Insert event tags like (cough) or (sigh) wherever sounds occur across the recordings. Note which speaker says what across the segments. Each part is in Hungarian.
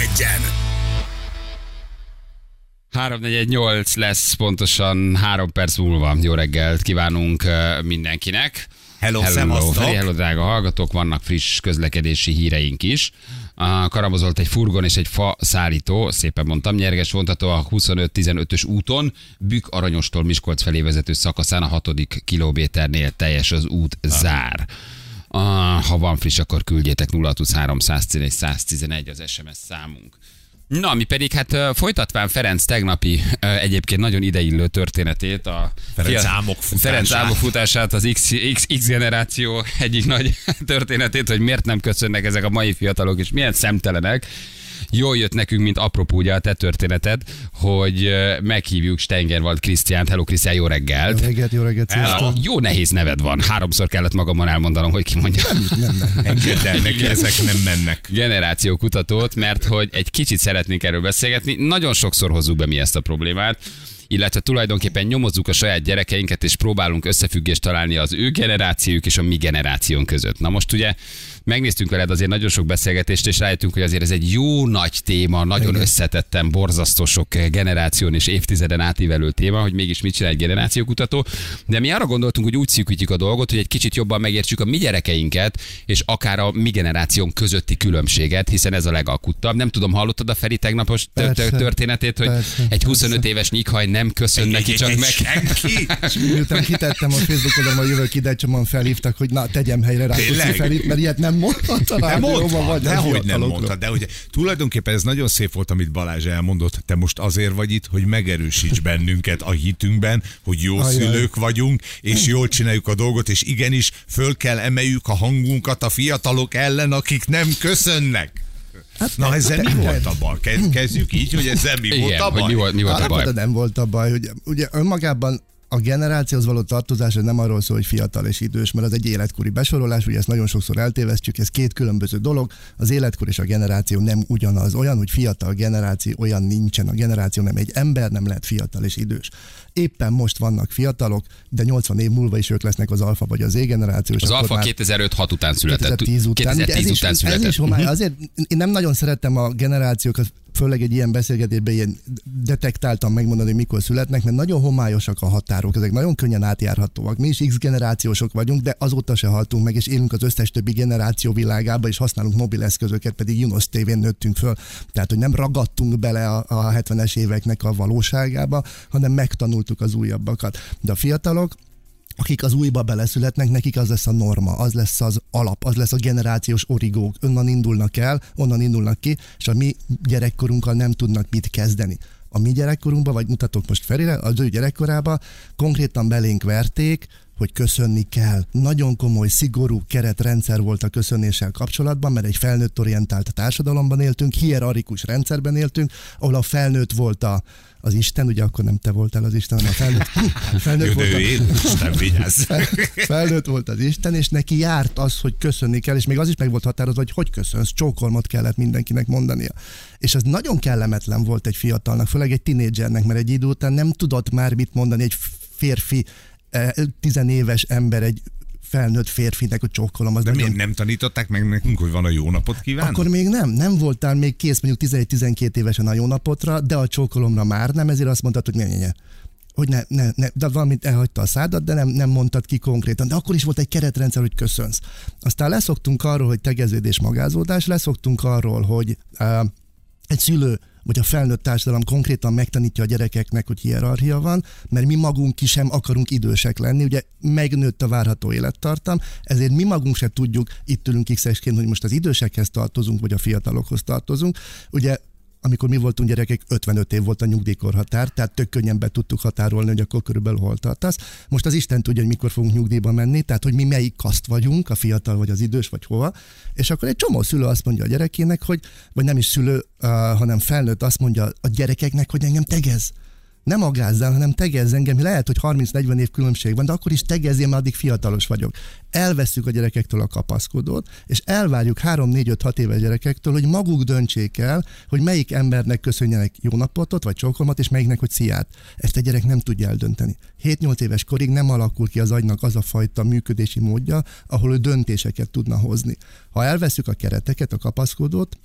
Speaker 1: egyen.
Speaker 2: 348 lesz pontosan három perc múlva. Jó reggelt kívánunk mindenkinek.
Speaker 1: Hello,
Speaker 2: hello,
Speaker 1: szevasztok.
Speaker 2: Feri, hello, drága hallgatók, vannak friss közlekedési híreink is. A karabozolt egy furgon és egy fa szállító, szépen mondtam, nyerges vontató a 25-15-ös úton, Bük Aranyostól Miskolc felé vezető szakaszán a hatodik kilométernél teljes az út zár. Ah, ha van friss, akkor küldjétek 0623 111 111 az SMS számunk. Na, mi pedig hát folytatván Ferenc tegnapi egyébként nagyon ideillő történetét, a
Speaker 1: Ferenc
Speaker 2: fia-
Speaker 1: álmok futását.
Speaker 2: Ferenc álmok futását, az X, X, X generáció egyik nagy (laughs) történetét, hogy miért nem köszönnek ezek a mai fiatalok, és milyen szemtelenek. Jól jött nekünk, mint apropó ugye a te történeted, hogy meghívjuk Steingerwald Krisztiánt. Hello Krisztián, jó reggelt!
Speaker 3: Jó reggelt, jó reggelt, sziasztok!
Speaker 2: Jó nehéz neved van. Háromszor kellett magamon elmondanom, hogy ki mondja.
Speaker 3: Nem, nem.
Speaker 1: El, neki ezek nem mennek.
Speaker 2: generációkutatót, mert hogy egy kicsit szeretnénk erről beszélgetni. Nagyon sokszor hozzuk be mi ezt a problémát illetve tulajdonképpen nyomozzuk a saját gyerekeinket, és próbálunk összefüggést találni az ő generációjuk és a mi generációnk között. Na most ugye megnéztünk veled azért nagyon sok beszélgetést, és rájöttünk, hogy azért ez egy jó nagy téma, nagyon
Speaker 3: Igen.
Speaker 2: összetettem, borzasztó sok generáción és évtizeden átívelő téma, hogy mégis mit csinál egy generációkutató. De mi arra gondoltunk, hogy úgy szűkítjük a dolgot, hogy egy kicsit jobban megértsük a mi gyerekeinket, és akár a mi generációnk közötti különbséget, hiszen ez a legalkuttabb. Nem tudom, hallottad a Feri tegnapos
Speaker 3: Persze.
Speaker 2: történetét, hogy
Speaker 3: Persze,
Speaker 2: egy 25
Speaker 3: persze.
Speaker 2: éves nyikhaj nem köszön neki, csak meg...
Speaker 1: Senki?
Speaker 3: Miután kitettem a Facebook oldalon, hogy jövök ide, csomóan felhívtak, hogy na, tegyem helyre rá? Feri, mert ilyet nem mondhat a
Speaker 1: Nem
Speaker 3: rádióban,
Speaker 1: mondta,
Speaker 3: vagy
Speaker 1: dehogy nem mondta, de ugye tulajdonképpen ez nagyon szép volt, amit Balázs elmondott. Te most azért vagy itt, hogy megerősíts bennünket a hitünkben, hogy jó
Speaker 3: Ajaj.
Speaker 1: szülők vagyunk, és jól csináljuk a dolgot, és igenis föl kell emeljük a hangunkat a fiatalok ellen, akik nem köszönnek. Na ezzel mi volt a baj? Kezd- Kezdjük így, hogy ezzel mi volt
Speaker 2: Igen,
Speaker 1: a
Speaker 2: hogy
Speaker 1: baj?
Speaker 2: mi volt, mi volt a
Speaker 3: Alapvetően
Speaker 2: baj.
Speaker 3: nem volt a baj, hogy ugye önmagában a generációhoz való tartozás ez nem arról szól, hogy fiatal és idős, mert az egy életkori besorolás, ugye ezt nagyon sokszor eltévesztjük, ez két különböző dolog. Az életkor és a generáció nem ugyanaz. Olyan, hogy fiatal generáció, olyan nincsen. A generáció nem egy ember, nem lehet fiatal és idős. Éppen most vannak fiatalok, de 80 év múlva is ők lesznek az alfa vagy az Z generáció. és
Speaker 2: Az Alfa
Speaker 3: már-
Speaker 2: 2005-6 után született.
Speaker 3: 2010 után. Ugye
Speaker 2: 2010
Speaker 3: ez
Speaker 2: után
Speaker 3: is,
Speaker 2: született.
Speaker 3: Ez is homály. Azért én nem nagyon szerettem a generációkat, főleg egy ilyen beszélgetésben ilyen detektáltam megmondani, hogy mikor születnek, mert nagyon homályosak a határok, ezek nagyon könnyen átjárhatóak. Mi is X generációsok vagyunk, de azóta se haltunk meg, és élünk az összes többi generáció világába, és használunk mobileszközöket, pedig Junos tévén nőttünk föl. Tehát, hogy nem ragadtunk bele a, a 70-es éveknek a valóságába, hanem megtanultuk az újabbakat. De a fiatalok, akik az újba beleszületnek, nekik az lesz a norma, az lesz az alap, az lesz a generációs origók. Onnan indulnak el, onnan indulnak ki, és a mi gyerekkorunkkal nem tudnak mit kezdeni. A mi gyerekkorunkban, vagy mutatok most Ferire, az ő gyerekkorában konkrétan belénk verték, hogy köszönni kell. Nagyon komoly, szigorú keretrendszer volt a köszönéssel kapcsolatban, mert egy felnőtt orientált társadalomban éltünk, hierarchikus rendszerben éltünk, ahol a felnőtt volt a, az Isten, ugye akkor nem te voltál az Isten, hanem a felnőtt, (laughs) felnőtt volt
Speaker 1: én, Isten vigyázz. (laughs)
Speaker 3: felnőtt volt az Isten, és neki járt az, hogy köszönni kell, és még az is meg volt határozva, hogy hogy köszönsz, csókolmot kellett mindenkinek mondania. És ez nagyon kellemetlen volt egy fiatalnak, főleg egy tinédzsernek, mert egy idő után nem tudott már mit mondani egy férfi, eh, tizenéves ember, egy felnőtt férfinek, hogy csókolom. Az
Speaker 1: De
Speaker 3: nagyon...
Speaker 1: miért nem tanították meg nekünk, hogy van a jó napot kívánok?
Speaker 3: Akkor még nem, nem voltál még kész mondjuk 11-12 évesen a jó napotra, de a csókolomra már nem, ezért azt mondtad, hogy ne, ne, ne. Hogy ne, ne, ne, de valamit elhagyta a szádat, de nem, nem mondtad ki konkrétan. De akkor is volt egy keretrendszer, hogy köszönsz. Aztán leszoktunk arról, hogy tegeződés, magázódás, leszoktunk arról, hogy uh, egy szülő vagy a felnőtt társadalom konkrétan megtanítja a gyerekeknek, hogy hierarchia van, mert mi magunk ki sem akarunk idősek lenni, ugye megnőtt a várható élettartam, ezért mi magunk sem tudjuk, itt ülünk x hogy most az idősekhez tartozunk, vagy a fiatalokhoz tartozunk. Ugye amikor mi voltunk gyerekek, 55 év volt a nyugdíjkorhatár, tehát tök könnyen be tudtuk határolni, hogy akkor körülbelül hol tartasz. Most az Isten tudja, hogy mikor fogunk nyugdíjba menni, tehát hogy mi melyik kaszt vagyunk, a fiatal vagy az idős, vagy hova. És akkor egy csomó szülő azt mondja a gyerekének, hogy, vagy nem is szülő, uh, hanem felnőtt azt mondja a gyerekeknek, hogy engem tegez. Nem agázzál, hanem tegezz engem. Lehet, hogy 30-40 év különbség van, de akkor is tegezzél, mert addig fiatalos vagyok. Elveszük a gyerekektől a kapaszkodót, és elvárjuk 3-4-5-6 éves gyerekektől, hogy maguk döntsék el, hogy melyik embernek köszönjenek jó napotot, vagy csókolmat, és melyiknek, hogy sziát. Ezt a gyerek nem tudja eldönteni. 7-8 éves korig nem alakul ki az agynak az a fajta működési módja, ahol ő döntéseket tudna hozni. Ha elveszük a kereteket, a kapaszkodót,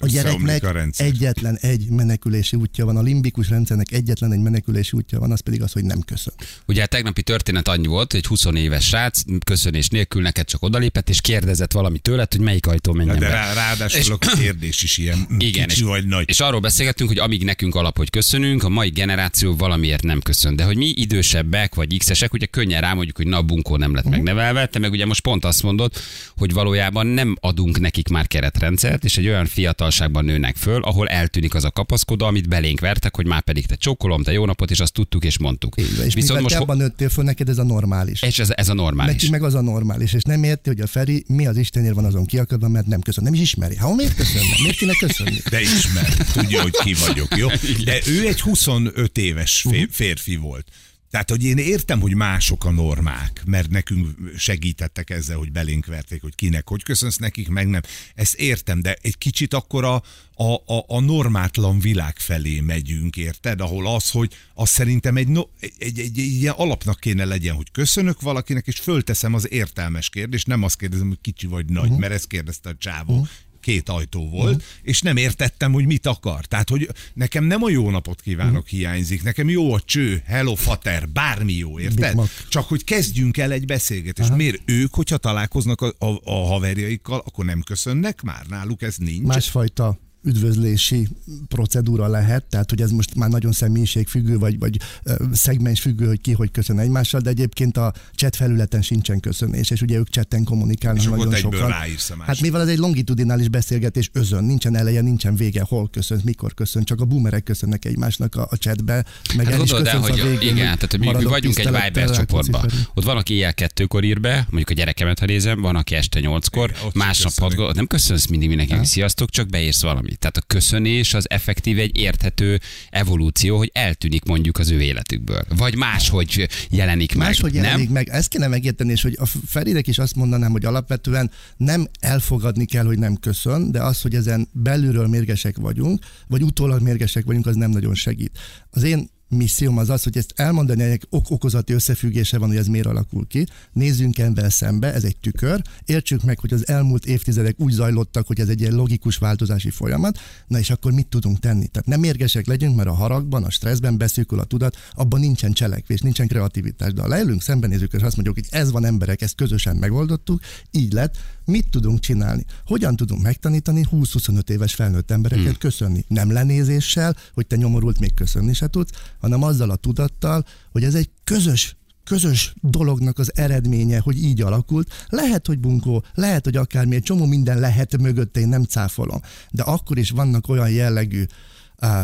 Speaker 3: A gyereknek
Speaker 1: a rendszer.
Speaker 3: egyetlen egy menekülési útja van, a limbikus rendszernek egyetlen egy menekülési útja van, az pedig az, hogy nem köszön.
Speaker 2: Ugye a tegnapi történet annyi volt, hogy egy 20 éves srác köszönés nélkül neked csak odalépett, és kérdezett valami tőled, hogy melyik ajtó menjen
Speaker 1: de
Speaker 2: be.
Speaker 1: rá, ráadásul a kérdés is ilyen (clears throat)
Speaker 2: Igen,
Speaker 1: kicsi
Speaker 2: és,
Speaker 1: vagy nagy.
Speaker 2: és arról beszélgettünk, hogy amíg nekünk alap, hogy köszönünk, a mai generáció valamiért nem köszön. De hogy mi idősebbek vagy x-esek, ugye könnyen rámondjuk, hogy na, bunkó nem lett megnevelve, te meg ugye most pont azt mondod, hogy valójában nem adunk nekik már keretrendszert, és egy olyan fiatalságban nőnek föl, ahol eltűnik az a kapaszkodó, amit belénk vertek, hogy már pedig te csókolom, te jó napot, és azt tudtuk és mondtuk.
Speaker 3: Így és Viszont most te abban nőttél föl, neked ez a normális.
Speaker 2: és ez, ez a normális.
Speaker 3: Neki meg az a normális, és nem érti, hogy a Feri mi az Istenért van azon kiakadva, mert nem köszön. Nem is ismeri. Ha miért köszönne? Miért kéne köszönni?
Speaker 1: De ismer, tudja, hogy ki vagyok, jó? De ő egy 25 éves fé- férfi volt. Tehát, hogy én értem, hogy mások a normák, mert nekünk segítettek ezzel, hogy belénk verték, hogy kinek, hogy köszönsz nekik, meg nem. Ezt értem, de egy kicsit akkor a, a, a, a normátlan világ felé megyünk, érted? Ahol az, hogy az szerintem egy, no, egy, egy, egy, egy ilyen alapnak kéne legyen, hogy köszönök valakinek, és fölteszem az értelmes kérdést, nem azt kérdezem, hogy kicsi vagy nagy, uh-huh. mert ezt kérdezte a csávó. Uh-huh két ajtó volt, uh-huh. és nem értettem, hogy mit akar. Tehát, hogy nekem nem a jó napot kívánok uh-huh. hiányzik, nekem jó a cső, hello fater, bármi jó, érted?
Speaker 3: Big Mac.
Speaker 1: Csak hogy kezdjünk el egy beszélgetést. Miért ők, hogyha találkoznak a, a, a haverjaikkal, akkor nem köszönnek már? Náluk ez nincs.
Speaker 3: Másfajta üdvözlési procedúra lehet, tehát hogy ez most már nagyon személyiségfüggő, vagy, vagy ö, szegmensfüggő, hogy ki hogy köszön egymással, de egyébként a chat felületen sincsen köszönés, és ugye ők chatten kommunikálnak
Speaker 1: És
Speaker 3: nagyon sokan. Hát mivel ez egy longitudinális beszélgetés özön, nincsen eleje, nincsen vége, hol köszön, mikor köszön, csak a boomerek köszönnek egymásnak a, a chatbe, meg
Speaker 2: Hát
Speaker 3: el is
Speaker 2: el, hogy
Speaker 3: a végén,
Speaker 2: igen, tehát hogy mi, mi vagyunk egy Viber
Speaker 3: Rákóczi
Speaker 2: csoportban. Ott van, aki éjjel kettőkor ír be, mondjuk a gyerekemet, ha nézem, van, aki este nyolckor, másnap
Speaker 1: sem köszönik.
Speaker 2: hat, nem köszönsz mindig mindenkinek, sziasztok, csak beírsz valamit. Tehát a köszönés az effektív egy érthető evolúció, hogy eltűnik mondjuk az ő életükből. Vagy máshogy jelenik meg.
Speaker 3: Máshogy
Speaker 2: nem?
Speaker 3: jelenik meg. Ezt kéne megérteni, és hogy a Feridek is azt mondanám, hogy alapvetően nem elfogadni kell, hogy nem köszön, de az, hogy ezen belülről mérgesek vagyunk, vagy utólag mérgesek vagyunk, az nem nagyon segít. Az én misszióm az az, hogy ezt elmondani, hogy ok okozati összefüggése van, hogy ez miért alakul ki. Nézzünk ebben szembe, ez egy tükör, értsük meg, hogy az elmúlt évtizedek úgy zajlottak, hogy ez egy ilyen logikus változási folyamat, na és akkor mit tudunk tenni? Tehát nem mérgesek legyünk, mert a haragban, a stresszben beszűkül a tudat, abban nincsen cselekvés, nincsen kreativitás. De ha leülünk, szembenézünk, és azt mondjuk, hogy ez van emberek, ezt közösen megoldottuk, így lett, mit tudunk csinálni? Hogyan tudunk megtanítani 20-25 éves felnőtt embereket hmm. köszönni? Nem lenézéssel, hogy te nyomorult még köszönni se tudsz, hanem azzal a tudattal, hogy ez egy közös közös dolognak az eredménye, hogy így alakult. Lehet, hogy bunkó, lehet, hogy akármi, egy csomó minden lehet mögötte, én nem cáfolom. De akkor is vannak olyan jellegű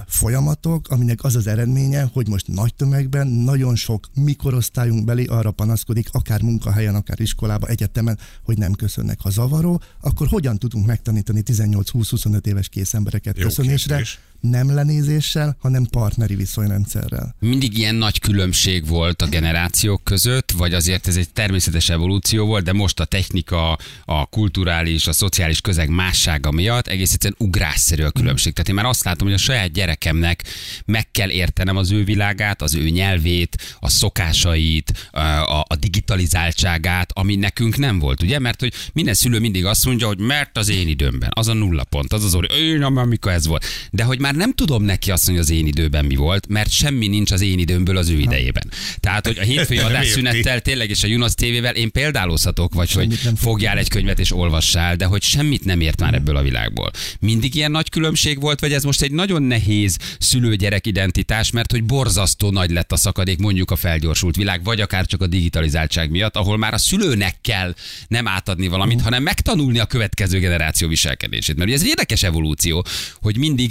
Speaker 3: folyamatok, aminek az az eredménye, hogy most nagy tömegben nagyon sok mikorosztályunk beli arra panaszkodik, akár munkahelyen, akár iskolában, egyetemen, hogy nem köszönnek. Ha zavaró, akkor hogyan tudunk megtanítani 18-20-25 éves kész embereket
Speaker 1: Jó
Speaker 3: köszönésre?
Speaker 1: kérdés.
Speaker 3: Nem lenézéssel, hanem partneri viszonyrendszerrel.
Speaker 2: Mindig ilyen nagy különbség volt a generációk között, vagy azért ez egy természetes evolúció volt, de most a technika, a kulturális, a szociális közeg mássága miatt egész egyszerűen ugrásszerű a különbség. Tehát én már azt látom, hogy a saját gyerekemnek meg kell értenem az ő világát, az ő nyelvét, a szokásait, a, a, digitalizáltságát, ami nekünk nem volt, ugye? Mert hogy minden szülő mindig azt mondja, hogy mert az én időmben, az a nulla pont, az az orri, én amikor ez volt. De hogy már nem tudom neki azt mondani, hogy az én időben mi volt, mert semmi nincs az én időmből az ő idejében. Tehát, hogy a hétfői (laughs) adásszünettel tényleg és a Junos TV-vel én példálózhatok, vagy
Speaker 3: Semmit
Speaker 2: hogy fogjál egy könyvet és olvassál, de hogy semmit nem ért már ebből a világból. Mindig ilyen nagy különbség volt, vagy ez most egy nagyon nehéz szülő-gyerek identitás, mert hogy borzasztó nagy lett a szakadék mondjuk a felgyorsult világ, vagy akár csak a digitalizáltság miatt, ahol már a szülőnek kell nem átadni valamit, hanem megtanulni a következő generáció viselkedését. Mert ugye ez egy érdekes evolúció, hogy mindig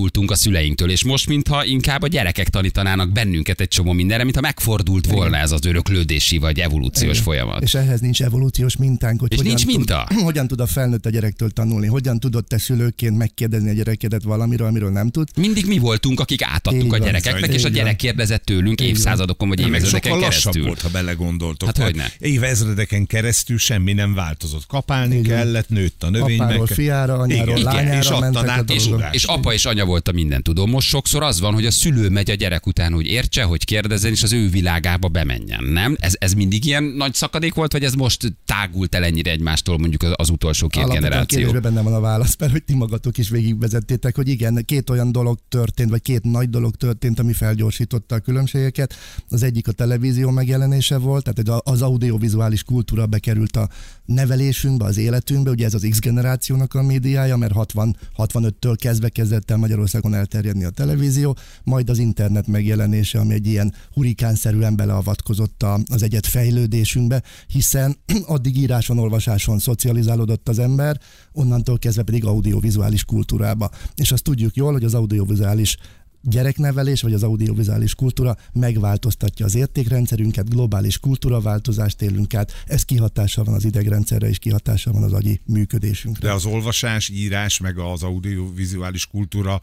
Speaker 2: tanultunk a szüleinktől, és most mintha inkább a gyerekek tanítanának bennünket egy csomó mindenre, mintha megfordult volna ez az öröklődési vagy evolúciós
Speaker 3: Igen.
Speaker 2: folyamat.
Speaker 3: És ehhez nincs evolúciós mintánk, hogy
Speaker 2: És
Speaker 3: hogyan,
Speaker 2: nincs minta?
Speaker 3: Tud, (clears throat) hogyan tud a felnőtt a gyerektől tanulni, hogyan tudod te szülőként megkérdezni a gyerekedet valamiről, amiről nem tud.
Speaker 2: Mindig mi voltunk, akik átadtuk
Speaker 3: Így
Speaker 2: a
Speaker 3: van.
Speaker 2: gyerekeknek,
Speaker 3: Így
Speaker 2: és a
Speaker 3: van.
Speaker 2: gyerek kérdezett tőlünk
Speaker 3: Így van.
Speaker 2: évszázadokon vagy
Speaker 1: Meg
Speaker 2: évezredeken keresztül.
Speaker 1: volt, ha belegondoltok.
Speaker 2: Hát
Speaker 1: Tehát
Speaker 2: hogyne.
Speaker 1: Évezredeken keresztül semmi nem változott. Kapálni
Speaker 3: van.
Speaker 1: kellett, nőtt a növény.
Speaker 3: Apáról
Speaker 1: meg-
Speaker 3: fiára, anyáról
Speaker 1: Igen,
Speaker 3: lányára
Speaker 1: és
Speaker 3: mentek a
Speaker 2: És, és apa és anya volt a minden tudom. Most sokszor az van, hogy a szülő megy a gyerek után, hogy értse, hogy kérdezzen, és az ő világába bemenjen. Nem? Ez, ez mindig ilyen nagy szakadék volt, vagy ez most tágult el ennyire egymástól mondjuk az, az utolsó két
Speaker 3: Alapvetően
Speaker 2: generáció?
Speaker 3: kérdésben benne van a válasz, mert hogy ti magatok is végigvezettétek, hogy igen, két olyan dolog történt, vagy két nagy dolog történt, ami felgyorsította a különbségeket. Az egyik a televízió megjelenése volt, tehát az audiovizuális kultúra bekerült a nevelésünkbe, az életünkbe, ugye ez az X generációnak a médiája, mert 60, 65-től kezdve kezdett el Magyarországon elterjedni a televízió, majd az internet megjelenése, ami egy ilyen hurikánszerűen beleavatkozott az egyet fejlődésünkbe, hiszen (clears throat) addig íráson, olvasáson szocializálódott az ember, onnantól kezdve pedig audiovizuális kultúrába. És azt tudjuk jól, hogy az audiovizuális gyereknevelés vagy az audiovizuális kultúra megváltoztatja az értékrendszerünket, globális kultúraváltozást élünk át, ez kihatással van az idegrendszerre és kihatással van az agyi működésünkre.
Speaker 1: De az olvasás, írás, meg az audiovizuális kultúra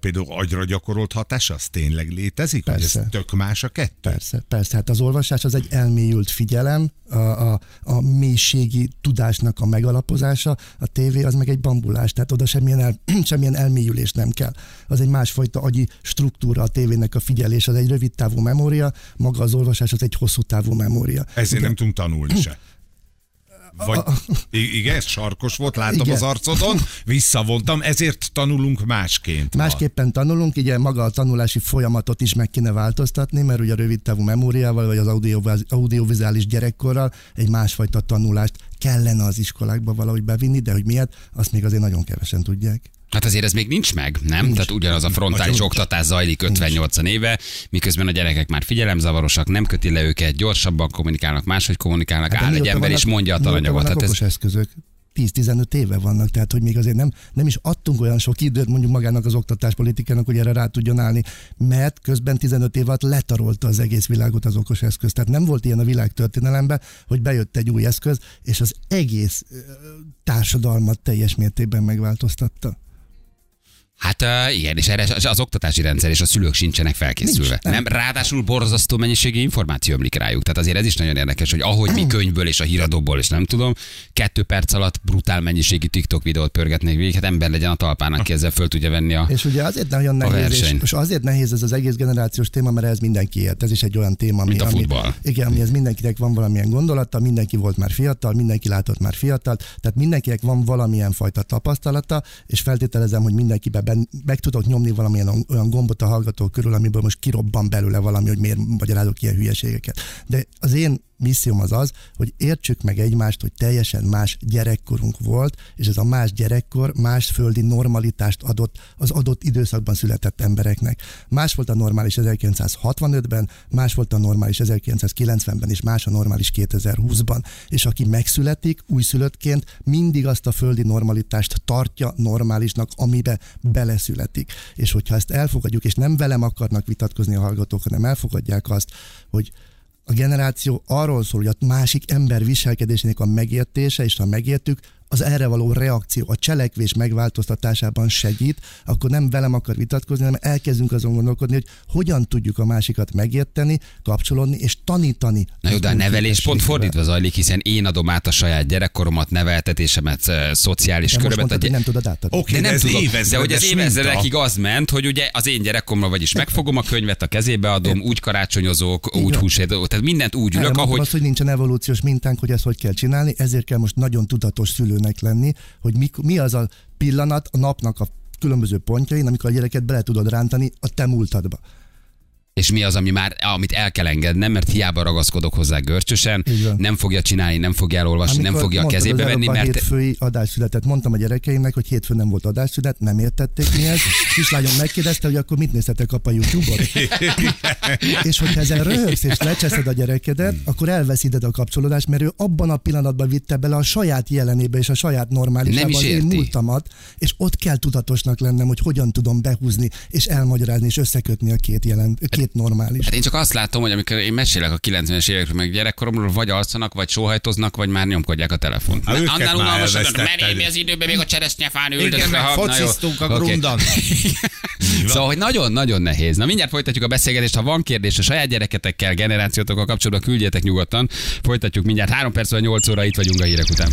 Speaker 1: például agyra gyakorolt hatás, az tényleg létezik?
Speaker 3: Persze.
Speaker 1: ez tök más a kettő?
Speaker 3: Persze, persze. Hát az olvasás az egy elmélyült figyelem, a, a, a mélységi tudásnak a megalapozása, a tévé az meg egy bambulás, tehát oda semmilyen, el, (clears throat) semmilyen elmélyülés nem kell. Az egy másfajta agyi struktúra a tévének a figyelés, az egy rövid távú memória, maga az olvasás az egy hosszú távú memória.
Speaker 1: Ezért nem tudunk tanulni se. (clears throat) Vagy, igen, ez sarkos volt, látom
Speaker 3: Igen.
Speaker 1: az arcodon, (laughs) visszavontam, ezért tanulunk másként. ma.
Speaker 3: Másképpen tanulunk, ugye maga a tanulási folyamatot is meg kéne változtatni, mert ugye a rövid távú memóriával, vagy az audioviz- audiovizuális gyerekkorral egy másfajta tanulást kellene az iskolákba valahogy bevinni, de hogy miért, azt még azért nagyon kevesen tudják.
Speaker 2: Hát azért ez még nincs meg, nem? Nincs. Tehát ugyanaz a frontális
Speaker 1: Nincs.
Speaker 2: oktatás zajlik 58 éve, miközben a gyerekek már figyelemzavarosak, nem köti le őket, gyorsabban kommunikálnak, máshogy kommunikálnak,
Speaker 3: Hát
Speaker 2: áll egy ember és mondja a talanyagot. Hát ez,
Speaker 3: okos eszközök. 10-15 éve vannak, tehát hogy még azért nem, nem is adtunk olyan sok időt mondjuk magának az oktatáspolitikának, hogy erre rá tudjon állni, mert közben 15 év alatt letarolta az egész világot az okos eszköz. Tehát nem volt ilyen a világ történelemben, hogy bejött egy új eszköz, és az egész társadalmat teljes mértékben megváltoztatta.
Speaker 2: Hát uh, igen, és erre az oktatási rendszer és a szülők sincsenek felkészülve.
Speaker 3: Nincs,
Speaker 2: nem.
Speaker 3: nem.
Speaker 2: ráadásul borzasztó mennyiségű információ ömlik rájuk. Tehát azért ez is nagyon érdekes, hogy ahogy mi (clears throat) könyvből és a híradóból, és nem tudom, kettő perc alatt brutál mennyiségű TikTok videót pörgetnek végig, hát ember legyen a talpán, aki ezzel föl tudja venni a...
Speaker 3: És ugye azért nagyon nehéz, és, azért nehéz ez az egész generációs téma, mert ez mindenki ért. Ez is egy olyan téma, ami,
Speaker 2: Mint a
Speaker 3: ami,
Speaker 2: futball.
Speaker 3: igen, amihez mindenkinek van valamilyen gondolata, mindenki volt már fiatal, mindenki látott már fiatal, tehát mindenkinek van valamilyen fajta tapasztalata, és feltételezem, hogy mindenkiben ben, meg tudok nyomni valamilyen olyan gombot a hallgatók körül, amiből most kirobban belőle valami, hogy miért magyarázok ilyen hülyeségeket. De az én misszióm az az, hogy értsük meg egymást, hogy teljesen más gyerekkorunk volt, és ez a más gyerekkor más földi normalitást adott az adott időszakban született embereknek. Más volt a normális 1965-ben, más volt a normális 1990-ben, és más a normális 2020-ban. És aki megszületik újszülöttként, mindig azt a földi normalitást tartja normálisnak, amibe beleszületik. És hogyha ezt elfogadjuk, és nem velem akarnak vitatkozni a hallgatók, hanem elfogadják azt, hogy a generáció arról szól, hogy a másik ember viselkedésének a megértése, és ha megértük, az erre való reakció, a cselekvés megváltoztatásában segít, akkor nem velem akar vitatkozni, hanem elkezdünk azon gondolkodni, hogy hogyan tudjuk a másikat megérteni, kapcsolódni és tanítani.
Speaker 2: Na jó,
Speaker 3: az
Speaker 2: de a nevelés pont fordítva zajlik, hiszen én adom át a saját gyerekkoromat, neveltetésemet, szociális
Speaker 3: De most
Speaker 2: körömet.
Speaker 3: mondtad,
Speaker 2: a
Speaker 3: nem tudod átadni.
Speaker 1: Oké,
Speaker 2: De
Speaker 1: de
Speaker 2: nem
Speaker 1: ez
Speaker 2: tudom, de hogy az évezredekig az ment, hogy ugye az én gyerekkomra vagyis megfogom a könyvet, a kezébe adom, úgy karácsonyozok, úgy húsét, tehát mindent úgy ülök, ahogy
Speaker 3: azt, hogy nincsen evolúciós mintánk, hogy ezt hogy kell csinálni, ezért kell most nagyon tudatos szülőnek lenni, hogy mi, mi az a pillanat a napnak a különböző pontjain, amikor a gyereket bele tudod rántani a te múltadba.
Speaker 2: És mi az, ami már, amit el kell engednem, mert hiába ragaszkodok hozzá görcsösen, nem fogja csinálni, nem fogja elolvasni, nem
Speaker 3: Amikor
Speaker 2: fogja a kezébe venni, mert
Speaker 3: hétfői adásszületet mondtam a gyerekeimnek, hogy hétfőn nem volt adásszület, nem értették mi ez. (laughs) Kislányom megkérdezte, hogy akkor mit néztetek apa YouTube-on. (laughs) és hogyha ezen röhögsz és lecseszed a gyerekedet, akkor elveszíted a kapcsolódást, mert ő abban a pillanatban vitte bele a saját jelenébe és a saját normálisába
Speaker 2: Nem is
Speaker 3: én múltamat, és ott kell tudatosnak lennem, hogy hogyan tudom behúzni és elmagyarázni és összekötni a két, jelen, két normális.
Speaker 2: Hát én csak azt látom, hogy amikor én mesélek a 90-es évekről, meg gyerekkoromról, vagy alszanak, vagy sóhajtoznak, vagy már nyomkodják a telefont.
Speaker 1: Hát őket
Speaker 2: Annál
Speaker 1: már
Speaker 2: unalmasabb, meném az időben még a cseresznyefán ültök.
Speaker 1: Igen, fociztunk a
Speaker 2: Oké.
Speaker 1: grundon. (laughs)
Speaker 2: Szóval, hogy nagyon-nagyon nehéz. Na mindjárt folytatjuk a beszélgetést. Ha van kérdés a saját gyereketekkel, generációtokkal kapcsolatban, küldjetek nyugodtan. Folytatjuk mindjárt. 3 perc vagy 8 óra, itt vagyunk a hírek után.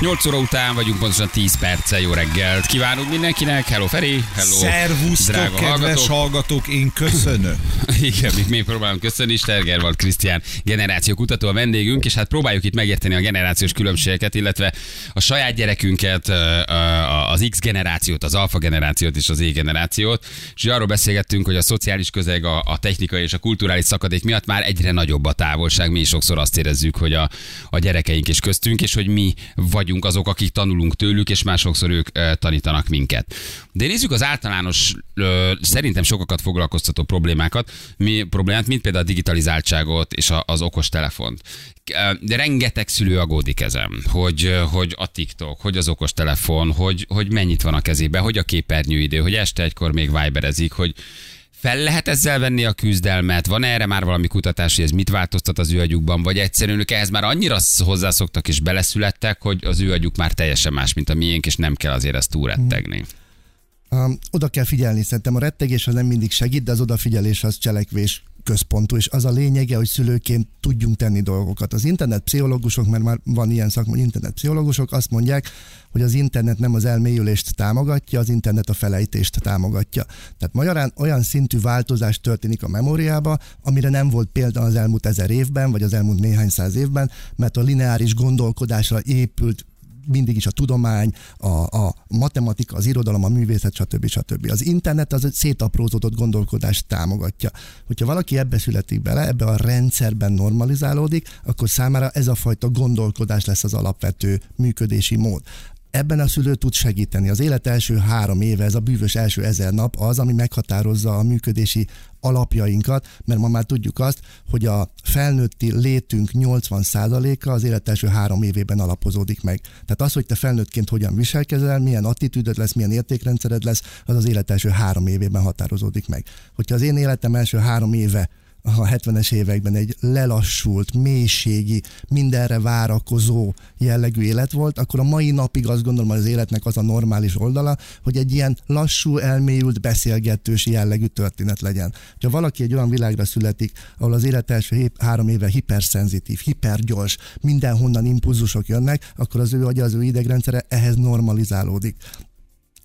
Speaker 2: 8 óra után vagyunk, pontosan 10 perccel. Jó reggelt kívánunk mindenkinek. Hello Feri, hello
Speaker 1: Szervusztok,
Speaker 2: drága
Speaker 1: kedves
Speaker 2: hallgatók.
Speaker 1: hallgatók, én köszönöm. (laughs)
Speaker 2: Igen, még, még próbálom köszönni, Sterger volt Krisztián generációkutató a vendégünk, és hát próbáljuk itt megérteni a generációs különbségeket, illetve a saját gyerekünket, az X generációt, az alfa generációt és az Y generációt, és arról beszélgettünk, hogy a szociális közeg, a, a technikai és a kulturális szakadék miatt már egyre nagyobb a távolság, mi is sokszor azt érezzük, hogy a, a gyerekeink is köztünk, és hogy mi vagyunk azok, akik tanulunk tőlük, és másokszor ők tanítanak minket. De nézzük az általános, szerintem sokakat foglalkoztató problémákat, mi problémát, mint például a digitalizáltságot és az okos telefont. De rengeteg szülő aggódik ezen, hogy, hogy a TikTok, hogy az okos telefon, hogy, hogy mennyit van a kezébe, hogy a képernyőidő, hogy este egykor még viberezik, hogy fel lehet ezzel venni a küzdelmet? Van erre már valami kutatás, hogy ez mit változtat az ő agyukban? Vagy egyszerűen ők ehhez már annyira hozzászoktak és beleszülettek, hogy az ő agyuk már teljesen más, mint a miénk, és nem kell azért ezt túrettegni.
Speaker 3: Um, oda kell figyelni, szerintem a rettegés az nem mindig segít, de az odafigyelés az cselekvés központú, és az a lényege, hogy szülőként tudjunk tenni dolgokat. Az internet pszichológusok, mert már van ilyen szakma, hogy internet pszichológusok, azt mondják, hogy az internet nem az elmélyülést támogatja, az internet a felejtést támogatja. Tehát magyarán olyan szintű változás történik a memóriába, amire nem volt példa az elmúlt ezer évben, vagy az elmúlt néhány száz évben, mert a lineáris gondolkodásra épült mindig is a tudomány, a, a matematika, az irodalom, a művészet, stb. stb. Az internet az egy szétaprózódott gondolkodást támogatja. Hogyha valaki ebbe születik bele, ebbe a rendszerben normalizálódik, akkor számára ez a fajta gondolkodás lesz az alapvető működési mód ebben a szülő tud segíteni. Az élet első három éve, ez a bűvös első ezer nap az, ami meghatározza a működési alapjainkat, mert ma már tudjuk azt, hogy a felnőtti létünk 80%-a az élet első három évében alapozódik meg. Tehát az, hogy te felnőttként hogyan viselkezel, milyen attitűdöd lesz, milyen értékrendszered lesz, az az élet első három évében határozódik meg. Hogyha az én életem első három éve a 70-es években egy lelassult, mélységi, mindenre várakozó jellegű élet volt, akkor a mai napig azt gondolom, az életnek az a normális oldala, hogy egy ilyen lassú, elmélyült, beszélgetős jellegű történet legyen. Ha valaki egy olyan világra születik, ahol az élet első három éve hiperszenzitív, hipergyors, mindenhonnan impulzusok jönnek, akkor az ő agya, az ő idegrendszere ehhez normalizálódik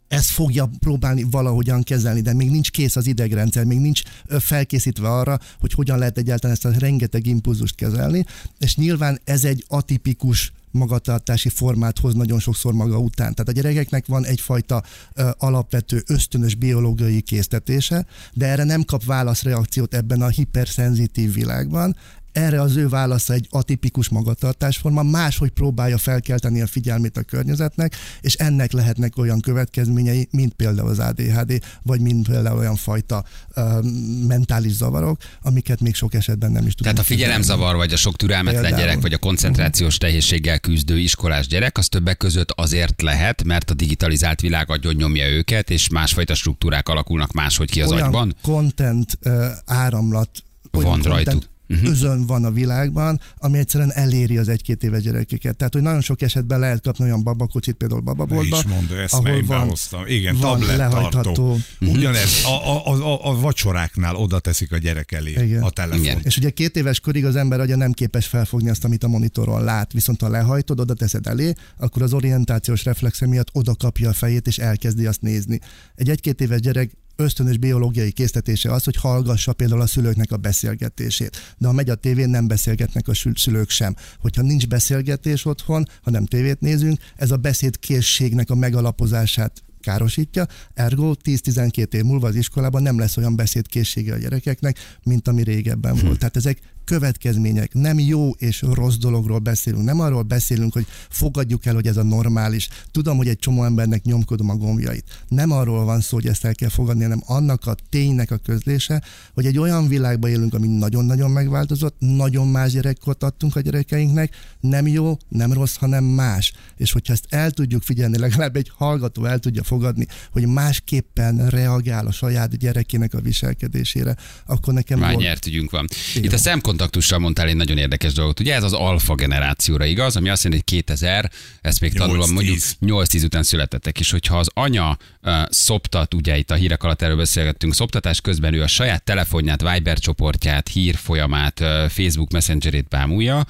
Speaker 3: ezt fogja próbálni valahogyan kezelni, de még nincs kész az idegrendszer, még nincs felkészítve arra, hogy hogyan lehet egyáltalán ezt a rengeteg impulzust kezelni, és nyilván ez egy atipikus magatartási formát hoz nagyon sokszor maga után. Tehát a gyerekeknek van egyfajta ö, alapvető ösztönös biológiai késztetése, de erre nem kap válaszreakciót ebben a hiperszenzitív világban, erre az ő válasza egy atipikus magatartásforma, máshogy próbálja felkelteni a figyelmét a környezetnek, és ennek lehetnek olyan következményei, mint például az ADHD, vagy mint például olyan fajta uh, mentális zavarok, amiket még sok esetben nem is tudunk.
Speaker 2: Tehát a figyelemzavar, vagy a sok türelmetlen
Speaker 3: Például.
Speaker 2: gyerek, vagy a koncentrációs nehézséggel küzdő iskolás gyerek, az többek között azért lehet, mert a digitalizált világ agyon nyomja őket, és másfajta struktúrák alakulnak máshogy ki az
Speaker 3: olyan
Speaker 2: agyban.
Speaker 3: content uh, áramlat olyan
Speaker 2: Van
Speaker 3: content
Speaker 2: rajtuk. Mhm.
Speaker 3: özön van a világban, ami egyszerűen eléri az egy-két éves gyerekeket. Tehát, hogy nagyon sok esetben lehet kapni olyan babakocsit, például
Speaker 1: Ne
Speaker 3: bababoltba,
Speaker 1: is mondd, ezt
Speaker 3: ahol van,
Speaker 1: behoztam. Igen,
Speaker 3: van lehajtható.
Speaker 1: tartó. Ugyanez, a, a, a, a vacsoráknál oda teszik a gyerek elé
Speaker 3: Igen.
Speaker 1: a telefon.
Speaker 2: Igen.
Speaker 3: És ugye két éves korig az ember agya nem képes felfogni azt, amit a monitoron lát, viszont ha lehajtod, oda teszed elé, akkor az orientációs reflexe miatt oda kapja a fejét, és elkezdi azt nézni. Egy egy-két éves gyerek ösztönös biológiai késztetése az, hogy hallgassa például a szülőknek a beszélgetését. De ha megy a tévén, nem beszélgetnek a szülők sem. Hogyha nincs beszélgetés otthon, hanem tévét nézünk, ez a beszédkészségnek a megalapozását károsítja, ergo 10-12 év múlva az iskolában nem lesz olyan beszédkészsége a gyerekeknek, mint ami régebben
Speaker 2: Hm.
Speaker 3: volt. Tehát ezek következmények. Nem jó és rossz dologról beszélünk. Nem arról beszélünk, hogy fogadjuk el, hogy ez a normális. Tudom, hogy egy csomó embernek nyomkodom a gombjait. Nem arról van szó, hogy ezt el kell fogadni, hanem annak a ténynek a közlése, hogy egy olyan világban élünk, ami nagyon-nagyon megváltozott, nagyon más gyerekkort adtunk a gyerekeinknek, nem jó, nem rossz, hanem más. És hogyha ezt el tudjuk figyelni, legalább egy hallgató el tudja fogadni, hogy másképpen reagál a saját gyerekének a viselkedésére, akkor nekem
Speaker 2: Már
Speaker 3: volt-
Speaker 2: nyert ügyünk van.
Speaker 3: Igen.
Speaker 2: Itt a szemkontaktussal mondtál egy nagyon érdekes dolgot. Ugye ez az alfa generációra igaz, ami azt jelenti, hogy 2000, ezt még tanulom,
Speaker 1: 8-10.
Speaker 2: mondjuk 8-10 után születettek, és hogyha az anya uh, szoptat, ugye itt a hírek alatt erről beszélgettünk, szoptatás közben ő a saját telefonját, Viber csoportját, hírfolyamát, uh, Facebook Messengerét bámulja,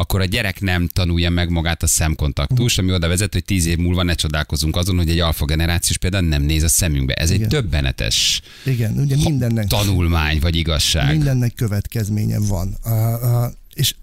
Speaker 2: akkor a gyerek nem tanulja meg magát a szemkontaktust, ami oda vezet, hogy 10 év múlva ne csodálkozunk azon, hogy egy alfa generációs például nem néz a szemünkbe. Ez egy
Speaker 3: Igen.
Speaker 2: döbbenetes
Speaker 3: Igen, ugye mindennek,
Speaker 2: tanulmány vagy igazság.
Speaker 3: mindennek következménye van. A, és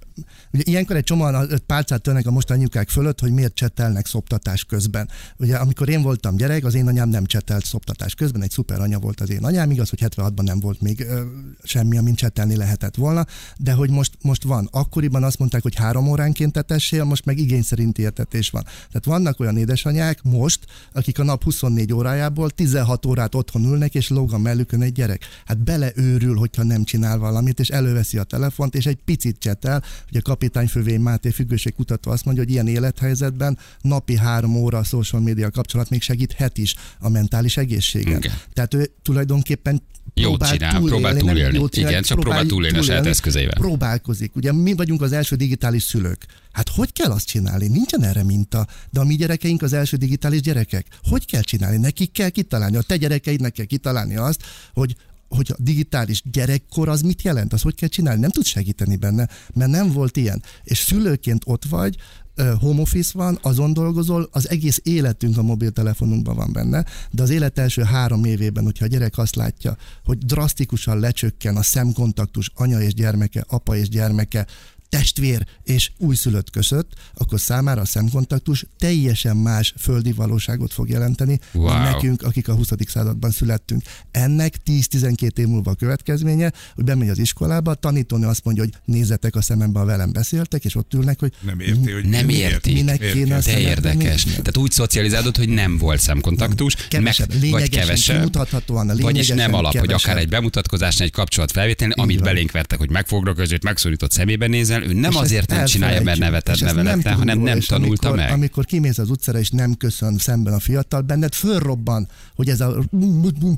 Speaker 3: Ugye ilyenkor egy csomóan pálcát törnek a most anyukák fölött, hogy miért csetelnek szoptatás közben. Ugye amikor én voltam gyerek, az én anyám nem csetelt szoptatás közben, egy szuper anya volt az én anyám, igaz, hogy 76-ban nem volt még ö, semmi, amin csetelni lehetett volna, de hogy most, most van. Akkoriban azt mondták, hogy három óránként tetessél, most meg igény szerinti értetés van. Tehát vannak olyan édesanyák most, akik a nap 24 órájából 16 órát otthon ülnek, és lóg a mellükön egy gyerek. Hát beleőrül, hogyha nem csinál valamit, és előveszi a telefont, és egy picit csetel. Ugye a kapitány Fővény Máté függőségkutató azt mondja, hogy ilyen élethelyzetben napi három óra a social media kapcsolat még segíthet is a mentális egészségen.
Speaker 2: Igen.
Speaker 3: Tehát ő tulajdonképpen
Speaker 2: Jót
Speaker 3: próbál
Speaker 2: csinál, próbál
Speaker 3: nem
Speaker 2: túlélni.
Speaker 3: jót csinál,
Speaker 2: Igen, csak próbál túlélni a saját eszközeivel.
Speaker 3: Próbálkozik. Ugye mi vagyunk az első digitális szülők. Hát hogy kell azt csinálni? Nincsen erre minta. De a mi gyerekeink az első digitális gyerekek. Hogy kell csinálni? Nekik kell kitalálni. A te gyerekeidnek kell kitalálni azt, hogy hogy a digitális gyerekkor az mit jelent, az hogy kell csinálni, nem tudsz segíteni benne, mert nem volt ilyen. És szülőként ott vagy, home office van, azon dolgozol, az egész életünk a mobiltelefonunkban van benne, de az élet első három évében, hogyha a gyerek azt látja, hogy drasztikusan lecsökken a szemkontaktus anya és gyermeke, apa és gyermeke, testvér és újszülött között, akkor számára a szemkontaktus teljesen más földi valóságot fog jelenteni,
Speaker 2: Wow.
Speaker 3: mint nekünk, akik a 20. században születtünk. Ennek 10-12 év múlva a következménye, hogy bemegy az iskolába, a tanítónő azt mondja, hogy nézzetek a szemembe, ha velem beszéltek, és ott ülnek, hogy
Speaker 1: Nem érti, hogy
Speaker 2: Nem érti.
Speaker 3: minek
Speaker 1: Miért
Speaker 3: kéne
Speaker 2: De érdekes.
Speaker 3: nézni.
Speaker 2: Tehát úgy szocializálod, hogy nem volt szemkontaktus,
Speaker 3: Kevesebb,
Speaker 2: meg, vagy kevesebb,
Speaker 3: kimutathatóan, a
Speaker 2: vagyis nem alap, hogy
Speaker 3: kevesebb.
Speaker 2: akár egy bemutatkozásnál, egy kapcsolat felvételni, amit
Speaker 3: van.
Speaker 2: belénk vertek, hogy megfogra között, megszorított szemébe nézel, ő nem
Speaker 3: És
Speaker 2: azért nem csinálja, mert nevetett, nevelette, hanem nem tanulta
Speaker 3: amikor,
Speaker 2: meg.
Speaker 3: Amikor kimész az utcára és nem köszön szemben a fiatal, benned fölrobban, hogy ez a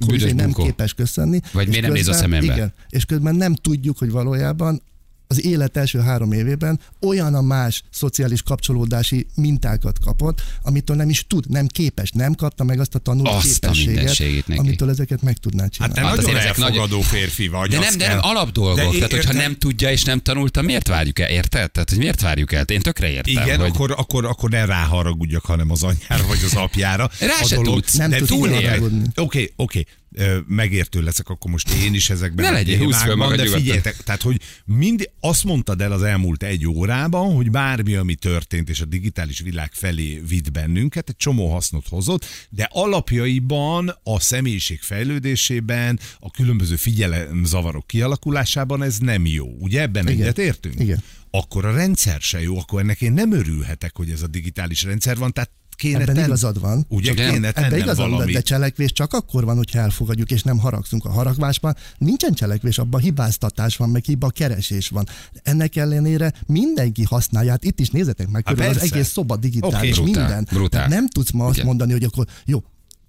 Speaker 3: izé nem képes köszönni.
Speaker 2: Vagy miért nem néz a szemembe?
Speaker 3: Igen, és közben nem tudjuk, hogy valójában az élet első három évében olyan a más szociális kapcsolódási mintákat kapott, amitől nem is tud, nem képes, nem kapta meg azt a tanult
Speaker 2: Azt a
Speaker 3: képességet,
Speaker 2: mindenségét neki.
Speaker 3: amitől ezeket meg tudná
Speaker 1: Hát
Speaker 3: csinálni.
Speaker 1: te
Speaker 2: Hát
Speaker 1: nagyon elfogadó férfi vagy.
Speaker 2: De nem, de nem alapdolgok.
Speaker 1: De
Speaker 2: Tehát, hogyha nem tudja és nem tanulta, miért várjuk el? Érted? Tehát, hogy miért várjuk el? Én tökre értem.
Speaker 1: Igen,
Speaker 2: hogy...
Speaker 1: akkor, akkor, akkor ne ráharagudjak, hanem az anyjára vagy az apjára.
Speaker 2: Rá
Speaker 1: A
Speaker 2: se
Speaker 1: dolog-
Speaker 2: tudsz.
Speaker 3: Nem
Speaker 1: de
Speaker 3: tudsz
Speaker 1: túlél. Oké, oké. Ö, Megértő leszek, akkor most én is ezekben
Speaker 2: Ne
Speaker 1: a
Speaker 2: legyél, húzd föl magad
Speaker 1: de figyeljetek, tehát, hogy mind azt mondtad el az elmúlt egy órában, hogy bármi, ami történt, és a digitális világ felé vitt bennünket, egy csomó hasznot hozott, de alapjaiban a személyiség fejlődésében, a különböző figyelemzavarok kialakulásában ez nem jó. Ugye ebben
Speaker 3: Igen.
Speaker 1: egyet értünk?
Speaker 3: Igen.
Speaker 1: Akkor a rendszer se jó, akkor ennek én nem örülhetek, hogy ez a digitális rendszer van, tehát kéne
Speaker 3: Ebben
Speaker 1: tenni-
Speaker 3: igazad van.
Speaker 1: Ugye
Speaker 2: Csak
Speaker 1: kéne
Speaker 3: Ebben igazad van,
Speaker 1: valami.
Speaker 3: de cselekvés csak akkor van, hogyha elfogadjuk, és nem haragszunk a haragvásban. Nincsen cselekvés, abban hibáztatás van, meg hiba keresés van. Ennek ellenére mindenki használja. Hát itt is nézzetek meg,
Speaker 1: Hát
Speaker 3: körül az egész szoba digitális, okay,
Speaker 2: Brutál,
Speaker 3: minden.
Speaker 2: brutál.
Speaker 3: Tehát nem tudsz ma azt
Speaker 2: Igen.
Speaker 3: mondani, hogy akkor jó,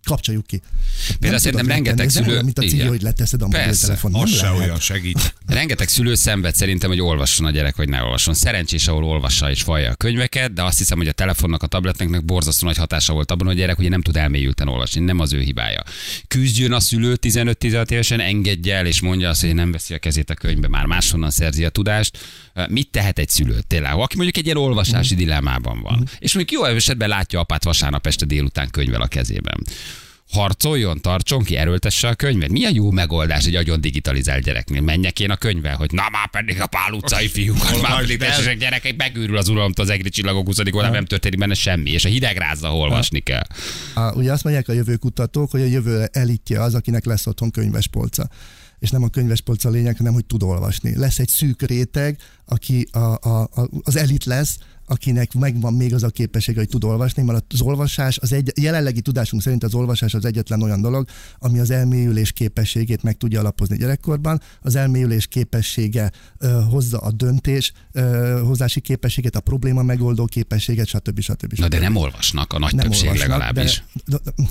Speaker 3: kapcsoljuk ki. Nem
Speaker 2: szerintem rengeteg
Speaker 3: nem
Speaker 2: szülő-
Speaker 3: olyan, mint a cigi, hogy leteszed a mobiltelefon. Nem
Speaker 1: Az se olyan segít. (laughs)
Speaker 2: Rengeteg szülő szenved szerintem, hogy olvasson a gyerek, vagy ne olvasson. Szerencsés, ahol olvassa és falja a könyveket, de azt hiszem, hogy a telefonnak, a tabletnek borzasztó nagy hatása volt abban, hogy a gyerek ugye nem tud elmélyülten olvasni, nem az ő hibája. Küzdjön a szülő 15-16 évesen, engedje el, és mondja azt, hogy nem veszi a kezét a könyvbe, már máshonnan szerzi a tudást. Mit tehet egy szülő? Tényleg, aki mondjuk egy ilyen olvasási dilemmában van, és mondjuk jó esetben látja apát vasárnap este délután könyvvel a kezében harcoljon, tartson ki, erőltesse a könyvet. Mi a jó megoldás egy agyon digitalizált gyereknél? Menjek én a könyvvel, hogy na már pedig a pál utcai fiúkat, már pedig tessék gyerekek, megőrül az uralomtól az egri csillagok 20. oldalán, nem történik benne semmi, és a hidegrázzal olvasni kell.
Speaker 3: A, ugye azt mondják a jövőkutatók, hogy a jövő elitje az, akinek lesz otthon könyves polca. És nem a könyves polca a lényeg, hanem hogy tud olvasni. Lesz egy szűk réteg, aki a, a, a, az elit lesz, akinek megvan még az a képesség, hogy tud olvasni, mert az olvasás, az egy, jelenlegi tudásunk szerint az olvasás az egyetlen olyan dolog, ami az elmélyülés képességét meg tudja alapozni gyerekkorban. Az elmélyülés képessége ö, hozza a döntés, ö, hozási képességet, a probléma megoldó képességet, stb. stb. stb.
Speaker 2: Na de nem olvasnak, a nagy
Speaker 3: Nem
Speaker 2: többség
Speaker 3: olvasnak,
Speaker 2: legalábbis.
Speaker 3: De, de,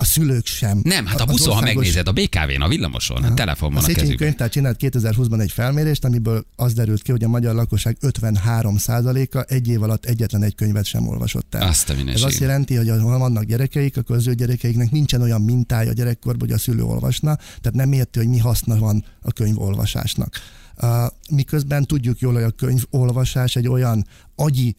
Speaker 3: A szülők sem.
Speaker 2: Nem, hát a
Speaker 3: Az
Speaker 2: buszon, ha
Speaker 3: országos-
Speaker 2: megnézed, a BKV-n, a villamoson, a telefon
Speaker 3: A
Speaker 2: a kezükben.
Speaker 3: könyvtár csinált 2020-ban egy felmérést, amiből az derült ki, hogy a magyar lakosság 53%-a egy év alatt egyetlen egy könyvet sem olvasott el.
Speaker 2: Azt a
Speaker 3: Ez
Speaker 2: minőség.
Speaker 3: azt jelenti, hogy ha vannak gyerekeik, akkor az ő gyerekeiknek nincsen olyan mintája a gyerekkorban, hogy a szülő olvasna, tehát nem érti, hogy mi haszna van a könyvolvasásnak. Miközben tudjuk jól, hogy a könyvolvasás egy olyan agyi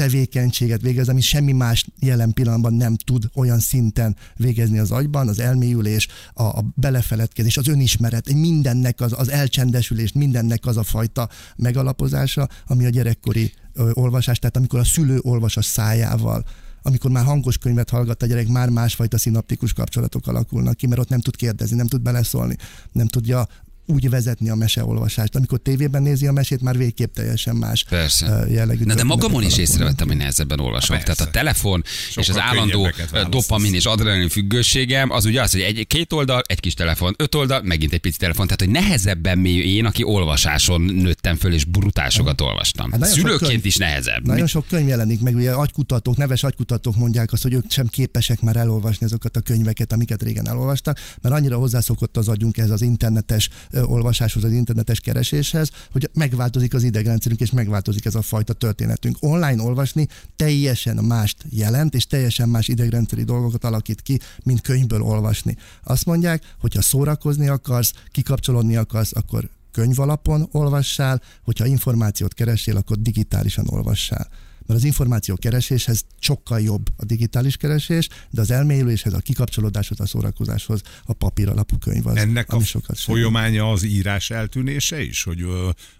Speaker 3: tevékenységet végez, ami semmi más jelen pillanatban nem tud olyan szinten végezni az agyban, az elmélyülés, a, a belefeledkezés, az önismeret, mindennek az, az elcsendesülés, mindennek az a fajta megalapozása, ami a gyerekkori ö, olvasás, tehát amikor a szülő olvas a szájával, amikor már hangos könyvet hallgat a gyerek, már másfajta szinaptikus kapcsolatok alakulnak ki, mert ott nem tud kérdezni, nem tud beleszólni, nem tudja úgy vezetni a meseolvasást. Amikor tévében nézi a mesét, már végképp teljesen más
Speaker 2: Persze.
Speaker 3: jellegű
Speaker 2: Na de magamon is észrevettem, hogy nehezebben olvasom.
Speaker 1: Persze.
Speaker 2: Tehát a telefon és az
Speaker 1: Sokkal
Speaker 2: állandó dopamin és adrenalin függőségem, az ugye az, hogy egy, két oldal, egy kis telefon, öt oldal, megint egy pici telefon. Tehát, hogy nehezebben mély én, aki olvasáson nőttem föl, és brutásokat olvastam.
Speaker 3: Hát
Speaker 2: Szülőként
Speaker 3: könyv-
Speaker 2: is nehezebb.
Speaker 3: Nagyon sok könyv jelenik meg, ugye agykutatók, neves agykutatók mondják azt, hogy ők sem képesek már elolvasni azokat a könyveket, amiket régen elolvastak, mert annyira hozzászokott az agyunk ez az internetes olvasáshoz, az internetes kereséshez, hogy megváltozik az idegrendszerünk, és megváltozik ez a fajta történetünk. Online olvasni teljesen mást jelent, és teljesen más idegrendszeri dolgokat alakít ki, mint könyvből olvasni. Azt mondják, hogy ha szórakozni akarsz, kikapcsolódni akarsz, akkor könyv alapon olvassál, hogyha információt keresél, akkor digitálisan olvassál. Mert az információ kereséshez sokkal jobb a digitális keresés, de az elmélyüléshez, a kikapcsolódáshoz, a szórakozáshoz a papír alapú könyv az,
Speaker 1: Ennek a
Speaker 3: ami sokat segít.
Speaker 1: folyamánya az írás eltűnése is, hogy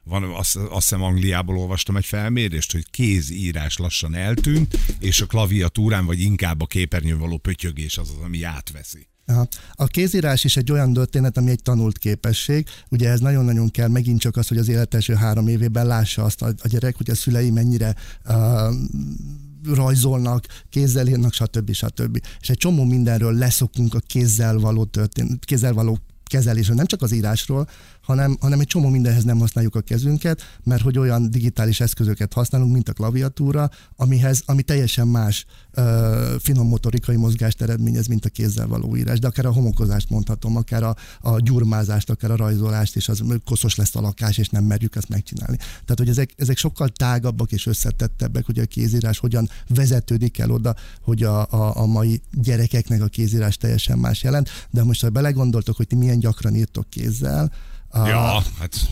Speaker 1: van, azt, azt hiszem Angliából olvastam egy felmérést, hogy kézírás lassan eltűnt, és a klaviatúrán, vagy inkább a képernyőn való pötyögés az az, ami átveszi.
Speaker 3: Aha. A kézírás is egy olyan történet, ami egy tanult képesség. Ugye ez nagyon-nagyon kell megint csak az, hogy az élet első három évében lássa azt a, a gyerek, hogy a szülei mennyire uh, rajzolnak, kézzel írnak, stb. stb. És egy csomó mindenről leszokunk a kézzel való történet, kézzel való kezelésről, nem csak az írásról, hanem, hanem egy csomó mindenhez nem használjuk a kezünket, mert hogy olyan digitális eszközöket használunk, mint a klaviatúra, amihez, ami teljesen más ö, finom motorikai mozgást eredményez, mint a kézzel való írás, de akár a homokozást mondhatom, akár a, a gyurmázást, akár a rajzolást, és az koszos lesz a lakás, és nem merjük ezt megcsinálni. Tehát, hogy ezek, ezek sokkal tágabbak és összetettebbek, hogy a kézírás hogyan vezetődik el oda, hogy a, a, a mai gyerekeknek a kézírás teljesen más jelent, de most ha belegondoltok, hogy ti milyen gyakran írtok kézzel,
Speaker 1: Ja, hát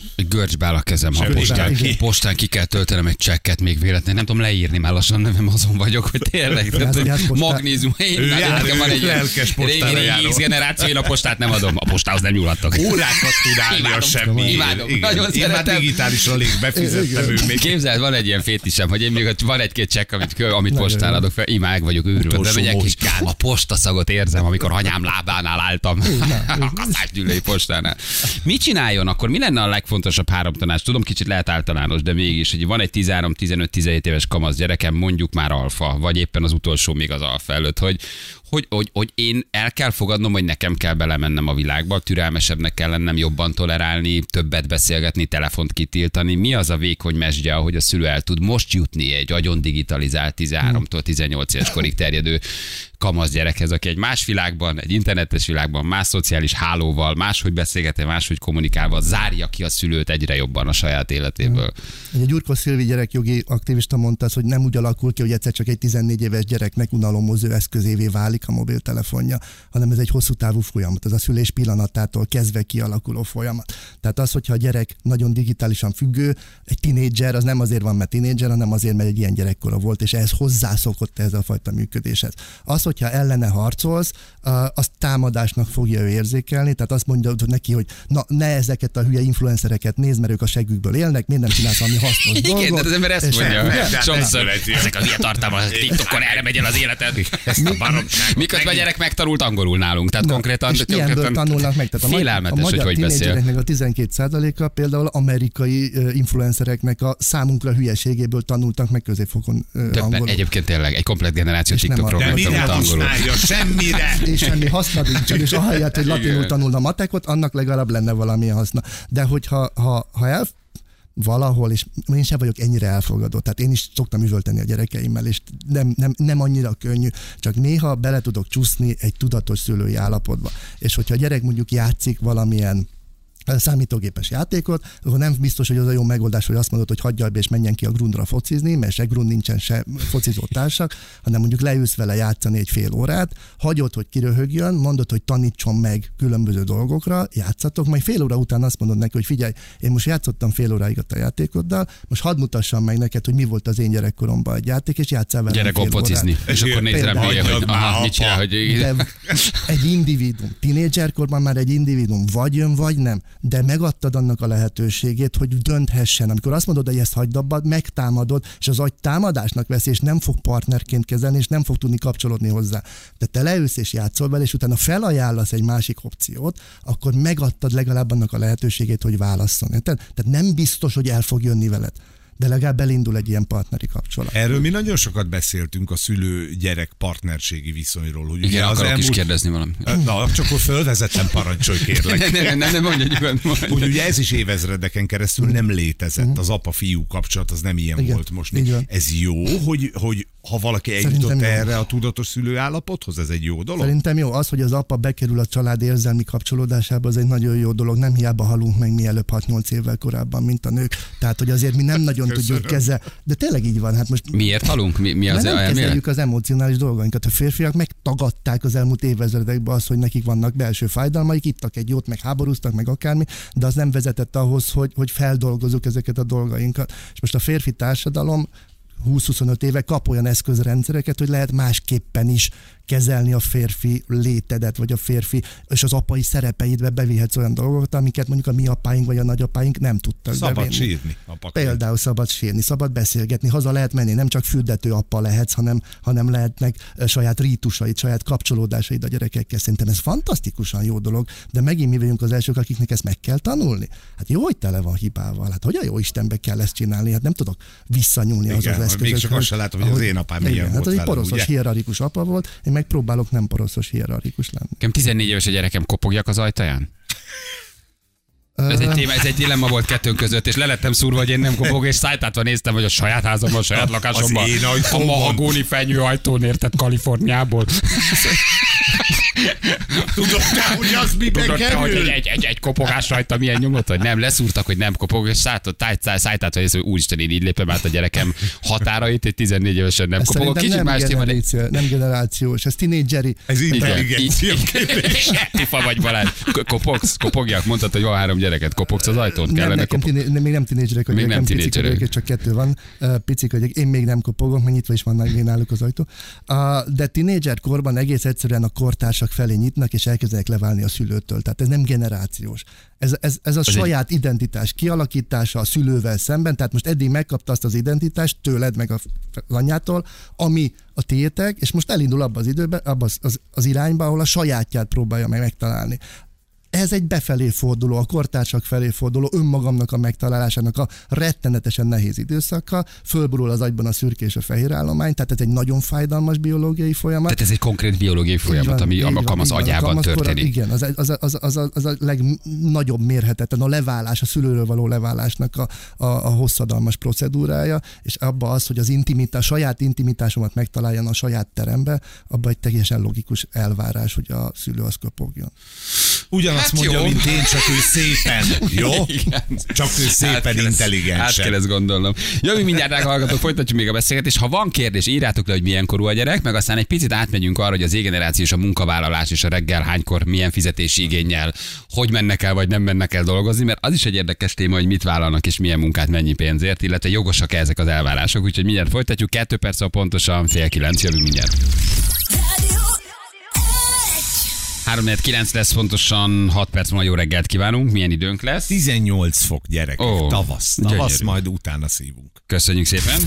Speaker 2: áll a kezem, ha postán,
Speaker 3: igen.
Speaker 2: ki, postán ki kell töltenem egy csekket még véletlenül. Nem tudom leírni, már lassan nevem azon vagyok, hogy tényleg. Tehát, hogy magnézium. Én,
Speaker 1: jár,
Speaker 2: nekem van egy
Speaker 1: lelkes postára
Speaker 2: régi, régi generáció, én a postát nem adom. A postához nem nyúlhattok.
Speaker 1: órákat tud állni a
Speaker 2: Imádom,
Speaker 1: semmi.
Speaker 2: imádom, nagyon
Speaker 1: Én már
Speaker 2: szeretem.
Speaker 1: digitálisan alig befizettem, ő még
Speaker 2: Képzeld, van egy ilyen fétisem, hogy én még van egy-két csekk, amit, amit postán adok fel, imág vagyok őrülve. Bemegyek, és a postaszagot érzem, amikor anyám lábánál álltam. (laughs) a kaszásgyűlői postánál. Mit csináljon akkor? Mi lenne a legfontosabb három tanács? Tudom, kicsit lehet általános, de mégis, hogy van egy 13-15-17 éves kamasz gyerekem, mondjuk már alfa, vagy éppen az utolsó még az alfa előtt, hogy, hogy, hogy, hogy én el kell fogadnom, hogy nekem kell belemennem a világba, türelmesebbnek kell lennem, jobban tolerálni, többet beszélgetni, telefont kitiltani. Mi az a vékony mesdje, ahogy a szülő el tud most jutni egy agyon digitalizált 13-tól 18 éves korig terjedő kamasz gyerekhez, aki egy más világban, egy internetes világban, más szociális hálóval, máshogy beszélgetve, máshogy kommunikálva zárja ki a szülőt egyre jobban a saját életéből.
Speaker 3: Ugye Gyurkó Szilvi gyerekjogi aktivista mondta hogy nem úgy alakul ki, hogy egyszer csak egy 14 éves gyereknek unalomozó eszközévé válik a mobiltelefonja, hanem ez egy hosszú távú folyamat, ez a szülés pillanatától kezdve kialakuló folyamat. Tehát az, hogyha a gyerek nagyon digitálisan függő, egy tinédzser, az nem azért van, mert tinédzser, hanem azért, mert egy ilyen gyerekkora volt, és ehhez hozzászokott ez a fajta működéshez. Az, hogyha ellene harcolsz, azt támadásnak fogja ő érzékelni, tehát azt mondja hogy neki, hogy na, ne ezeket a hülye influencereket nézd, mert ők a segükből élnek, miért nem csinálsz valami hasznos
Speaker 2: Igen,
Speaker 3: dolgot.
Speaker 2: de az ember ezt mondja. Sokszor ezek az ilyen tartalmak, TikTokon erre megy el az életed. Ezt a baromságot. Miközben a gyerek megtanult angolul nálunk. Tehát
Speaker 3: Na,
Speaker 2: konkrétan,
Speaker 3: és ilyenből
Speaker 2: konkrétan
Speaker 3: tanulnak meg. Tehát a,
Speaker 2: félelmetes,
Speaker 3: a
Speaker 2: hogy
Speaker 3: magyar
Speaker 2: hogy beszél.
Speaker 3: tínédzsereknek a 12%-a például amerikai influencereknek a számunkra hülyeségéből tanultak meg középfokon
Speaker 2: Többen,
Speaker 3: angolul.
Speaker 2: egyébként tényleg egy komplet generáció TikTokról megtanult angolul.
Speaker 1: Semmire!
Speaker 3: és semmi haszna nincsen, és ahelyett, hogy latinul tanulna matekot, annak legalább lenne valami haszna. De hogyha ha, ha el, valahol, és én sem vagyok ennyire elfogadott, tehát én is szoktam üvölteni a gyerekeimmel, és nem, nem, nem annyira könnyű, csak néha bele tudok csúszni egy tudatos szülői állapotba. És hogyha a gyerek mondjuk játszik valamilyen számítógépes játékot, akkor nem biztos, hogy az a jó megoldás, hogy azt mondod, hogy hagyja be és menjen ki a grundra focizni, mert se grund nincsen, se focizó társak, hanem mondjuk leülsz vele játszani egy fél órát, hagyod, hogy kiröhögjön, mondod, hogy tanítson meg különböző dolgokra, játszatok, majd fél óra után azt mondod neki, hogy figyelj, én most játszottam fél óráig a te játékoddal, most hadd mutassam meg neked, hogy mi volt az én gyerekkoromban egy játék, és játszál vele.
Speaker 2: Gyerek focizni. És akkor nézd rám, hogy aha, mit csinál, hogy...
Speaker 3: egy individuum, tinédzserkorban már egy individuum, vagy jön, vagy nem de megadtad annak a lehetőségét, hogy dönthessen. Amikor azt mondod, hogy ezt hagyd abba, megtámadod, és az agy támadásnak veszi, és nem fog partnerként kezelni, és nem fog tudni kapcsolódni hozzá. De te leülsz és játszol vele, és utána felajánlasz egy másik opciót, akkor megadtad legalább annak a lehetőségét, hogy válasszon. Tehát nem biztos, hogy el fog jönni veled de legalább elindul egy ilyen partneri kapcsolat.
Speaker 1: Erről mi nagyon sokat beszéltünk a szülő-gyerek partnerségi viszonyról.
Speaker 2: Hogy Igen, az akarok elmúlt... is kérdezni valamit.
Speaker 1: Na, csak akkor fölvezettem, parancsolj kérlek.
Speaker 2: nem, nem, nem, nem mondja nyugodtan.
Speaker 1: Hogy ugye ez is évezredeken keresztül nem létezett. Mhm. Az apa-fiú kapcsolat az nem ilyen Igen, volt most. Ez jó, hogy, hogy ha valaki eljutott erre a tudatos szülőállapothoz, ez egy jó dolog?
Speaker 3: Szerintem jó. Az, hogy az apa bekerül a család érzelmi kapcsolódásába, az egy nagyon jó dolog. Nem hiába halunk meg mielőbb 6-8 évvel korábban, mint a nők. Tehát, hogy azért mi nem nagyon Köszönöm. tudjuk kezel. De tényleg így van. Hát most
Speaker 2: Miért halunk? Mi, mi az
Speaker 3: nem kezeljük az emocionális dolgainkat. A férfiak megtagadták az elmúlt évezredekben azt, hogy nekik vannak belső fájdalmaik, ittak egy jót, meg háborúztak, meg akármi, de az nem vezetett ahhoz, hogy, hogy feldolgozunk ezeket a dolgainkat. És most a férfi társadalom 20-25 éve kap olyan eszközrendszereket, hogy lehet másképpen is kezelni a férfi létedet, vagy a férfi és az apai szerepeidbe bevihetsz olyan dolgokat, amiket mondjuk a mi apáink vagy a nagyapáink nem tudtak
Speaker 1: Szabad
Speaker 3: bevenni.
Speaker 1: sírni.
Speaker 3: Például szabad sírni, szabad beszélgetni, haza lehet menni, nem csak fürdető apa lehetsz, hanem, hanem lehetnek saját rítusaid, saját kapcsolódásaid a gyerekekkel. Szerintem ez fantasztikusan jó dolog, de megint mi vagyunk az elsők, akiknek ezt meg kell tanulni. Hát jó, hogy tele van hibával. Hát hogy a jó Istenbe kell ezt csinálni? Hát nem tudok visszanyúlni az az eszközökre.
Speaker 1: Még csak azt sem látom, hogy az én apám igen, ilyen
Speaker 3: hát
Speaker 1: volt
Speaker 3: egy poroszos hierarchikus apa volt, én megpróbálok nem poroszos hierarchikus lenni.
Speaker 2: Nekem 14 éves a gyerekem kopogjak az ajtaján? Ez egy, téma, ez egy dilemma volt kettőnk között, és lelettem szúrva, hogy én nem kopog, és szájtátva néztem, hogy a saját házamban, a saját lakásomban, a mahagóni fenyő ajtón értett Kaliforniából. (laughs)
Speaker 1: Tudod te, hogy az mibe Tudod kerül?
Speaker 2: hogy egy, egy, egy, kopogás rajta milyen nyomot, hogy nem, leszúrtak, hogy nem kopog, és szálltott, szájtát, hogy ez, hogy úristen, én így lépem át a gyerekem határait, egy 14 évesen nem kopog.
Speaker 3: Kicsit nem más generáció, nem generációs, ez tinédzseri.
Speaker 1: Ez intelligencia kérdés. (laughs)
Speaker 2: Tifa vagy Balázs. Kopogsz, kopogjak, mondtad, hogy van három gyereket, kopogsz az ajtón?
Speaker 3: Nem, nekem tiné, nem, még nem tinédzserek még nem tinédzserek. csak kettő van. Picik vagyok, én még nem kopogok, mert nyitva is van náluk az ajtó. De tinédzser korban egész egyszerűen a kortársak felé nyitnak, és elkezdenek leválni a szülőtől. Tehát ez nem generációs. Ez, ez, ez a ez saját egy... identitás kialakítása a szülővel szemben, tehát most eddig megkapta azt az identitást tőled, meg az anyától, ami a tiétek, és most elindul abba az időbe, abba az, az, az irányba, ahol a sajátját próbálja meg megtalálni ez egy befelé forduló, a kortársak felé forduló, önmagamnak a megtalálásának a rettenetesen nehéz időszaka, fölborul az agyban a szürke és a fehér állomány, tehát ez egy nagyon fájdalmas biológiai folyamat.
Speaker 2: Tehát ez egy konkrét biológiai folyamat, van, ami a az agyában történik.
Speaker 3: Igen, az, az, az, az, az, az a legnagyobb mérhetetlen, a leválás, a szülőről való leválásnak a, a, a hosszadalmas procedúrája, és abba az, hogy az intimitás, saját intimitásomat megtaláljon a saját terembe, abba egy teljesen logikus elvárás, hogy a szülő az köpogjon.
Speaker 1: Ugyan azt hát mondja, mint én, csak ő szépen. Jó? (laughs) Igen. Csak ő szépen át intelligens.
Speaker 2: Át kell ezt gondolnom. Jó, mi mindjárt hallgatók, folytatjuk még a beszélgetést. Ha van kérdés, írjátok le, hogy milyen korú a gyerek, meg aztán egy picit átmegyünk arra, hogy az égeneráció és a munkavállalás és a reggel hánykor milyen fizetési igényel, hogy mennek el, vagy nem mennek el dolgozni, mert az is egy érdekes téma, hogy mit vállalnak és milyen munkát mennyi pénzért, illetve jogosak ezek az elvárások. Úgyhogy mindjárt folytatjuk. Kettő perc a pontosan fél kilenc, jövünk mindjárt. 3-9 lesz pontosan 6 perc múlva jó reggelt kívánunk. Milyen időnk lesz?
Speaker 1: 18 fok gyerek. Oh, tavasz. Tavasz, gyönyörű. majd utána szívunk.
Speaker 2: Köszönjük szépen.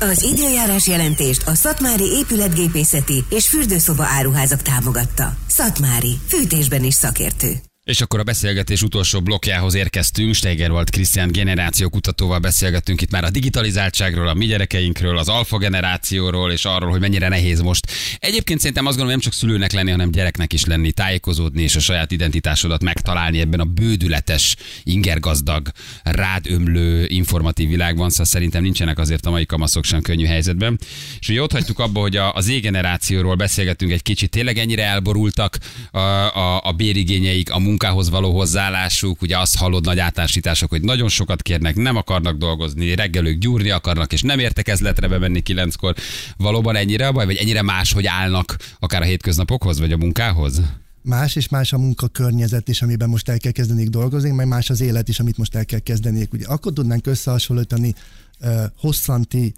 Speaker 4: Az időjárás jelentést a Szatmári épületgépészeti és fürdőszoba áruházak támogatta. Szatmári, fűtésben is szakértő.
Speaker 2: És akkor a beszélgetés utolsó blokkjához érkeztünk. Steiger volt Krisztián generációkutatóval beszélgettünk itt már a digitalizáltságról, a mi gyerekeinkről, az alfa generációról, és arról, hogy mennyire nehéz most. Egyébként szerintem azt gondolom, nem csak szülőnek lenni, hanem gyereknek is lenni, tájékozódni és a saját identitásodat megtalálni ebben a bődületes, ingergazdag, rád ömlő informatív világban. Szóval szerintem nincsenek azért a mai kamaszok sem könnyű helyzetben. És ugye ott hagytuk abba, hogy a, az Z-generációról beszélgettünk egy kicsit, tényleg ennyire elborultak a, a, a bérigényeik, a munkához való hozzáállásuk, ugye azt hallod nagy általánosítások, hogy nagyon sokat kérnek, nem akarnak dolgozni, reggelők gyúrni akarnak, és nem értekezletre bemenni kilenckor. Valóban ennyire a baj, vagy ennyire más, hogy állnak akár a hétköznapokhoz, vagy a munkához?
Speaker 3: Más és más a munkakörnyezet is, amiben most el kell kezdeni dolgozni, meg más az élet is, amit most el kell kezdeni. Ugye akkor tudnánk összehasonlítani uh, hosszanti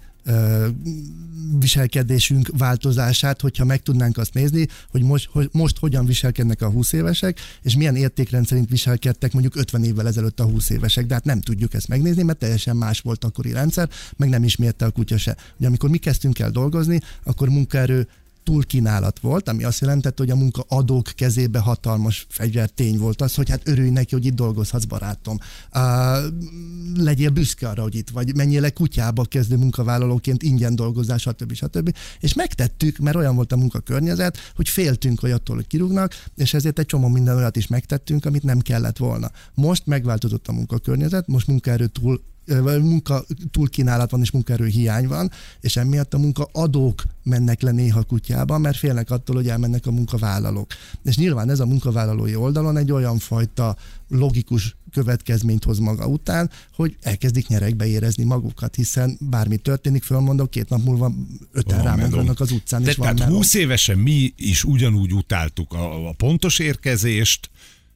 Speaker 3: viselkedésünk változását, hogyha meg tudnánk azt nézni, hogy most, hogy most hogyan viselkednek a 20 évesek, és milyen értékrend szerint viselkedtek mondjuk 50 évvel ezelőtt a 20 évesek. De hát nem tudjuk ezt megnézni, mert teljesen más volt akkori rendszer, meg nem ismerte a kutya se. Ugye amikor mi kezdtünk el dolgozni, akkor munkaerő túlkínálat volt, ami azt jelentette, hogy a munkaadók kezébe hatalmas fegyvertény volt az, hogy hát örülj neki, hogy itt dolgozhatsz, barátom. Uh, legyél büszke arra, hogy itt vagy, menjél le kutyába kezdő munkavállalóként, ingyen dolgozás, stb. stb. És megtettük, mert olyan volt a munkakörnyezet, hogy féltünk, hogy attól, hogy kirúgnak, és ezért egy csomó minden olyat is megtettünk, amit nem kellett volna. Most megváltozott a munkakörnyezet, most munkaerő túl munka túlkínálat van és munkaerő hiány van, és emiatt a munkaadók mennek le néha kutyába, mert félnek attól, hogy elmennek a munkavállalók. És nyilván ez a munkavállalói oldalon egy olyan fajta logikus következményt hoz maga után, hogy elkezdik nyerekbe érezni magukat, hiszen bármi történik, fölmondok, két nap múlva öten rámennek az utcán.
Speaker 1: De
Speaker 3: és van
Speaker 1: tehát
Speaker 3: meló.
Speaker 1: 20 évesen mi is ugyanúgy utáltuk a, a pontos érkezést,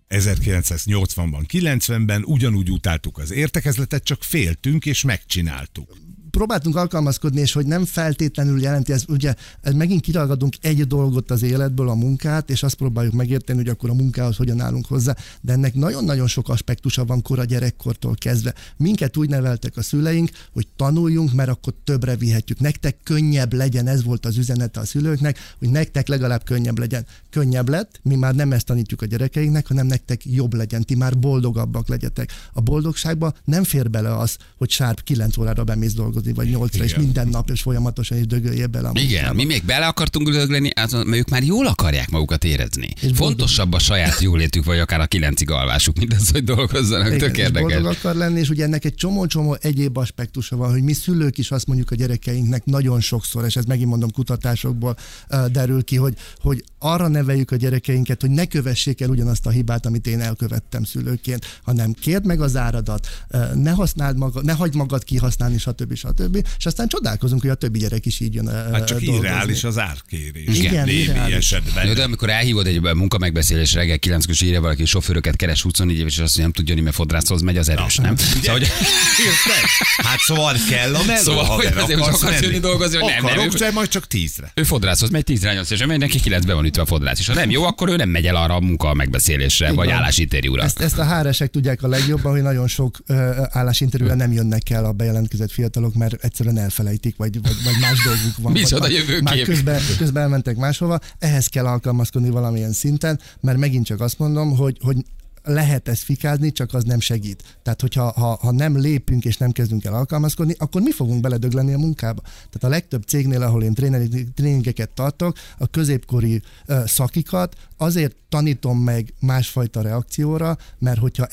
Speaker 1: 1980-ban, 90-ben ugyanúgy utáltuk az értekezletet, csak féltünk és megcsináltuk.
Speaker 3: Próbáltunk alkalmazkodni, és hogy nem feltétlenül jelenti, ez ugye megint kiragadunk egy dolgot az életből, a munkát, és azt próbáljuk megérteni, hogy akkor a munkához hogyan állunk hozzá, de ennek nagyon-nagyon sok aspektusa van kora gyerekkortól kezdve. Minket úgy neveltek a szüleink, hogy tanuljunk, mert akkor többre vihetjük. Nektek könnyebb legyen, ez volt az üzenete a szülőknek, hogy nektek legalább könnyebb legyen. Könnyebb lett, mi már nem ezt tanítjuk a gyerekeinknek, hanem nektek jobb legyen, ti már boldogabbak legyetek. A boldogságba nem fér bele az, hogy sárp 9 órára bemész dolgozni, vagy 8 és minden nap, és folyamatosan is dögöljél bele a
Speaker 2: Igen, mi még bele akartunk dögleni, az- mert ők már jól akarják magukat érezni.
Speaker 3: boldog-
Speaker 2: Fontosabb a saját jólétük, vagy akár a kilencig alvásuk, mint az, hogy dolgozzanak.
Speaker 3: Igen,
Speaker 2: Tök
Speaker 3: és
Speaker 2: érdekes.
Speaker 3: boldog akar lenni, és ugye ennek egy csomó-csomó egyéb aspektusa van, hogy mi szülők is azt mondjuk a gyerekeinknek nagyon sokszor, és ez megint mondom kutatásokból derül ki, hogy, hogy arra neveljük a gyerekeinket, hogy ne kövessék el ugyanazt a hibát, amit én elkövettem szülőként, hanem kérd meg az áradat, ne használd magad, ne hagyd magad kihasználni, stb. stb. És aztán csodálkozunk, hogy a többi gyerek is így jön
Speaker 1: Hát csak
Speaker 3: dolgozni.
Speaker 1: irreális az árkérés.
Speaker 3: Igen,
Speaker 1: némi
Speaker 3: irreális.
Speaker 1: esetben.
Speaker 2: De amikor elhívod egy munkamegbeszélés reggel 9 és írja valaki, sofőröket keres 24 éves, és azt mondja, nem tudja mert fodrászhoz megy, az erős, nem? Szóval, hogy? (laughs)
Speaker 1: Hát szóval kell a meló,
Speaker 2: Szóval, hogy azért, hogy
Speaker 1: akarsz
Speaker 2: jönni dolgozni, vagy nem, nem,
Speaker 1: Akarok,
Speaker 2: ő-
Speaker 1: de majd csak tízre.
Speaker 2: ő fodrászhoz megy 10 8 és mindenki 9-be van ütve a fodrász. És ha nem jó, akkor ő nem megy el arra a munka megbeszélésre, vagy
Speaker 3: van.
Speaker 2: állásinterjúra.
Speaker 3: Ezt, ezt a HR-esek tudják a legjobban, hogy nagyon sok uh, állásinterjúra nem jönnek el a bejelentkezett fiatalok, mert egyszerűen elfelejtik, vagy, vagy, vagy más dolguk van. (laughs)
Speaker 2: Micsoda
Speaker 3: vagy,
Speaker 2: jövőkép.
Speaker 3: Már közben, közben elmentek máshova. Ehhez kell alkalmazkodni valamilyen szinten, mert megint csak azt mondom, hogy, hogy lehet ezt fikázni, csak az nem segít. Tehát, hogyha ha, ha nem lépünk és nem kezdünk el alkalmazkodni, akkor mi fogunk beledögleni a munkába. Tehát a legtöbb cégnél, ahol én tréningeket tartok, a középkori uh, szakikat azért tanítom meg másfajta reakcióra, mert hogyha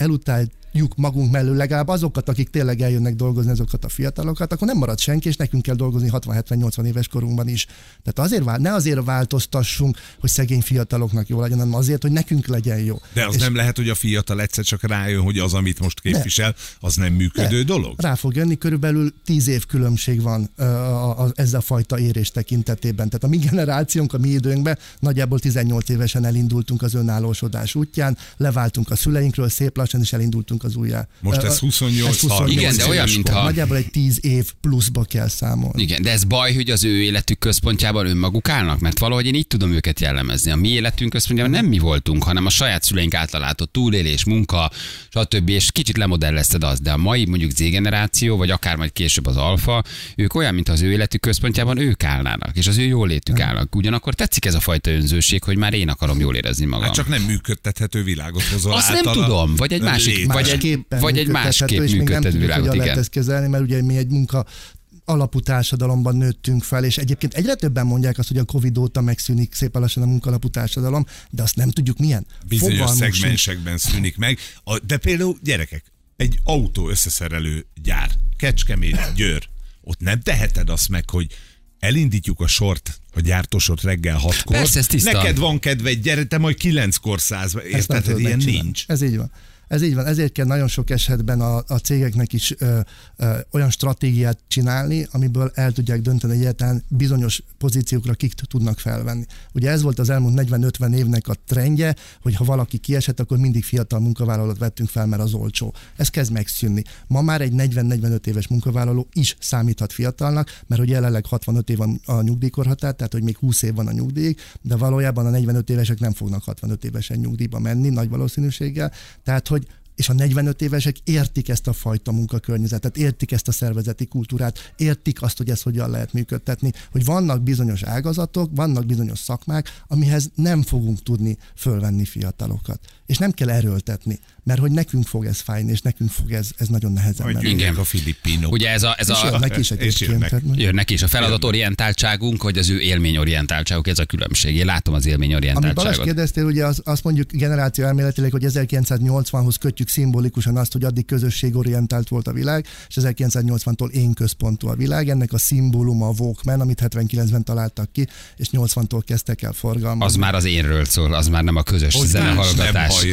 Speaker 3: elutáljuk magunk mellől legalább azokat, akik tényleg eljönnek dolgozni, azokat a fiatalokat, akkor nem marad senki, és nekünk kell dolgozni 60-70-80 éves korunkban is. Tehát azért, ne azért változtassunk, hogy szegény fiataloknak jó legyen, hanem azért, hogy nekünk legyen jó.
Speaker 1: De az
Speaker 3: És
Speaker 1: nem lehet, hogy a fiatal egyszer csak rájön, hogy az, amit most képvisel, az nem működő
Speaker 3: Ne.
Speaker 1: dolog?
Speaker 3: Rá fog jönni, körülbelül 10 év különbség van a, a, ezzel a fajta érés tekintetében. Tehát a mi generációnk, a mi időnkben nagyjából 18 évesen elindultunk az önállósodás útján, leváltunk a szüleinkről, szép lassan is elindultunk vagyunk az újjá.
Speaker 1: Most ez
Speaker 3: Ö,
Speaker 1: 28
Speaker 2: Igen, de olyan, mintha-
Speaker 3: Nagyjából egy 10 év pluszba kell számolni.
Speaker 2: Igen, de ez baj, hogy az ő életük központjában önmaguk állnak, mert valahogy én így tudom őket jellemezni. A mi életünk központjában nem mi voltunk, hanem a saját szüleink által látott túlélés, munka, stb. És kicsit lemodellezted azt, de a mai mondjuk Z generáció, vagy akár majd később az alfa, ők olyan, mint az ő életük központjában ők állnának, és az ő jólétük állnak. Ugyanakkor tetszik ez a fajta önzőség, hogy már én akarom jól érezni magam.
Speaker 1: Hát csak nem működtethető világot hozol
Speaker 2: Azt nem
Speaker 1: általa.
Speaker 2: tudom, vagy egy másik-
Speaker 1: Lét-
Speaker 2: vagy
Speaker 3: másképpen
Speaker 2: vagy egy másképp
Speaker 3: és még nem tudjuk,
Speaker 2: világot,
Speaker 3: hogyan lehet ezt kezelni, mert ugye mi egy munka alapú társadalomban nőttünk fel, és egyébként egyre többen mondják azt, hogy a Covid óta megszűnik szépen lassan a munkalapú társadalom, de azt nem tudjuk milyen.
Speaker 1: bizonyos
Speaker 3: Fogalmunk sincs.
Speaker 1: szegmensekben szűnik meg. A, de például gyerekek, egy autó összeszerelő gyár, Kecskemét, Győr, ott nem teheted azt meg, hogy elindítjuk a sort, a gyártósort reggel hatkor.
Speaker 2: Persze, ez tiszta.
Speaker 1: Neked van kedved, gyere, te majd kilenckor száz. Érted, ilyen nincs.
Speaker 3: Ez így van. Ez így van. Ezért kell nagyon sok esetben a, a cégeknek is ö, ö, olyan stratégiát csinálni, amiből el tudják dönteni egyáltalán bizonyos pozíciókra kik tudnak felvenni. Ugye ez volt az elmúlt 40-50 évnek a trendje, hogy ha valaki kiesett, akkor mindig fiatal munkavállalót vettünk fel, mert az olcsó. Ez kezd megszűnni. Ma már egy 40-45 éves munkavállaló is számíthat fiatalnak, mert hogy jelenleg 65 év a nyugdíjkorhatár, tehát hogy még 20 év van a nyugdíj, de valójában a 45 évesek nem fognak 65 évesen nyugdíjba menni nagy valószínűséggel. Tehát, hogy és a 45 évesek értik ezt a fajta munkakörnyezetet, értik ezt a szervezeti kultúrát, értik azt, hogy ezt hogyan lehet működtetni, hogy vannak bizonyos ágazatok, vannak bizonyos szakmák, amihez nem fogunk tudni fölvenni fiatalokat. És nem kell erőltetni, mert hogy nekünk fog ez fájni, és nekünk fog ez, ez nagyon nehezen
Speaker 1: Majd
Speaker 3: menni.
Speaker 1: jönnek a filippinok.
Speaker 2: Ugye ez a, ez
Speaker 3: És
Speaker 2: a,
Speaker 3: jönnek is
Speaker 1: és
Speaker 3: egyébként.
Speaker 1: jönnek.
Speaker 2: jönnek is a feladatorientáltságunk, vagy az ő élményorientáltságuk, ez a különbség. Én látom az
Speaker 3: Amit Balázs
Speaker 2: élményorientáltságot.
Speaker 3: kérdeztél, ugye az, azt mondjuk generáció elméletileg, hogy 1980-hoz kötjük szimbolikusan azt, hogy addig közösségorientált volt a világ, és 1980-tól én központú a világ. Ennek a szimbóluma a Walkman, amit 79-ben találtak ki, és 80-tól kezdtek el forgalmazni.
Speaker 2: Az már az énről szól, az már nem a közös
Speaker 1: Hogy
Speaker 2: zenehallgatás.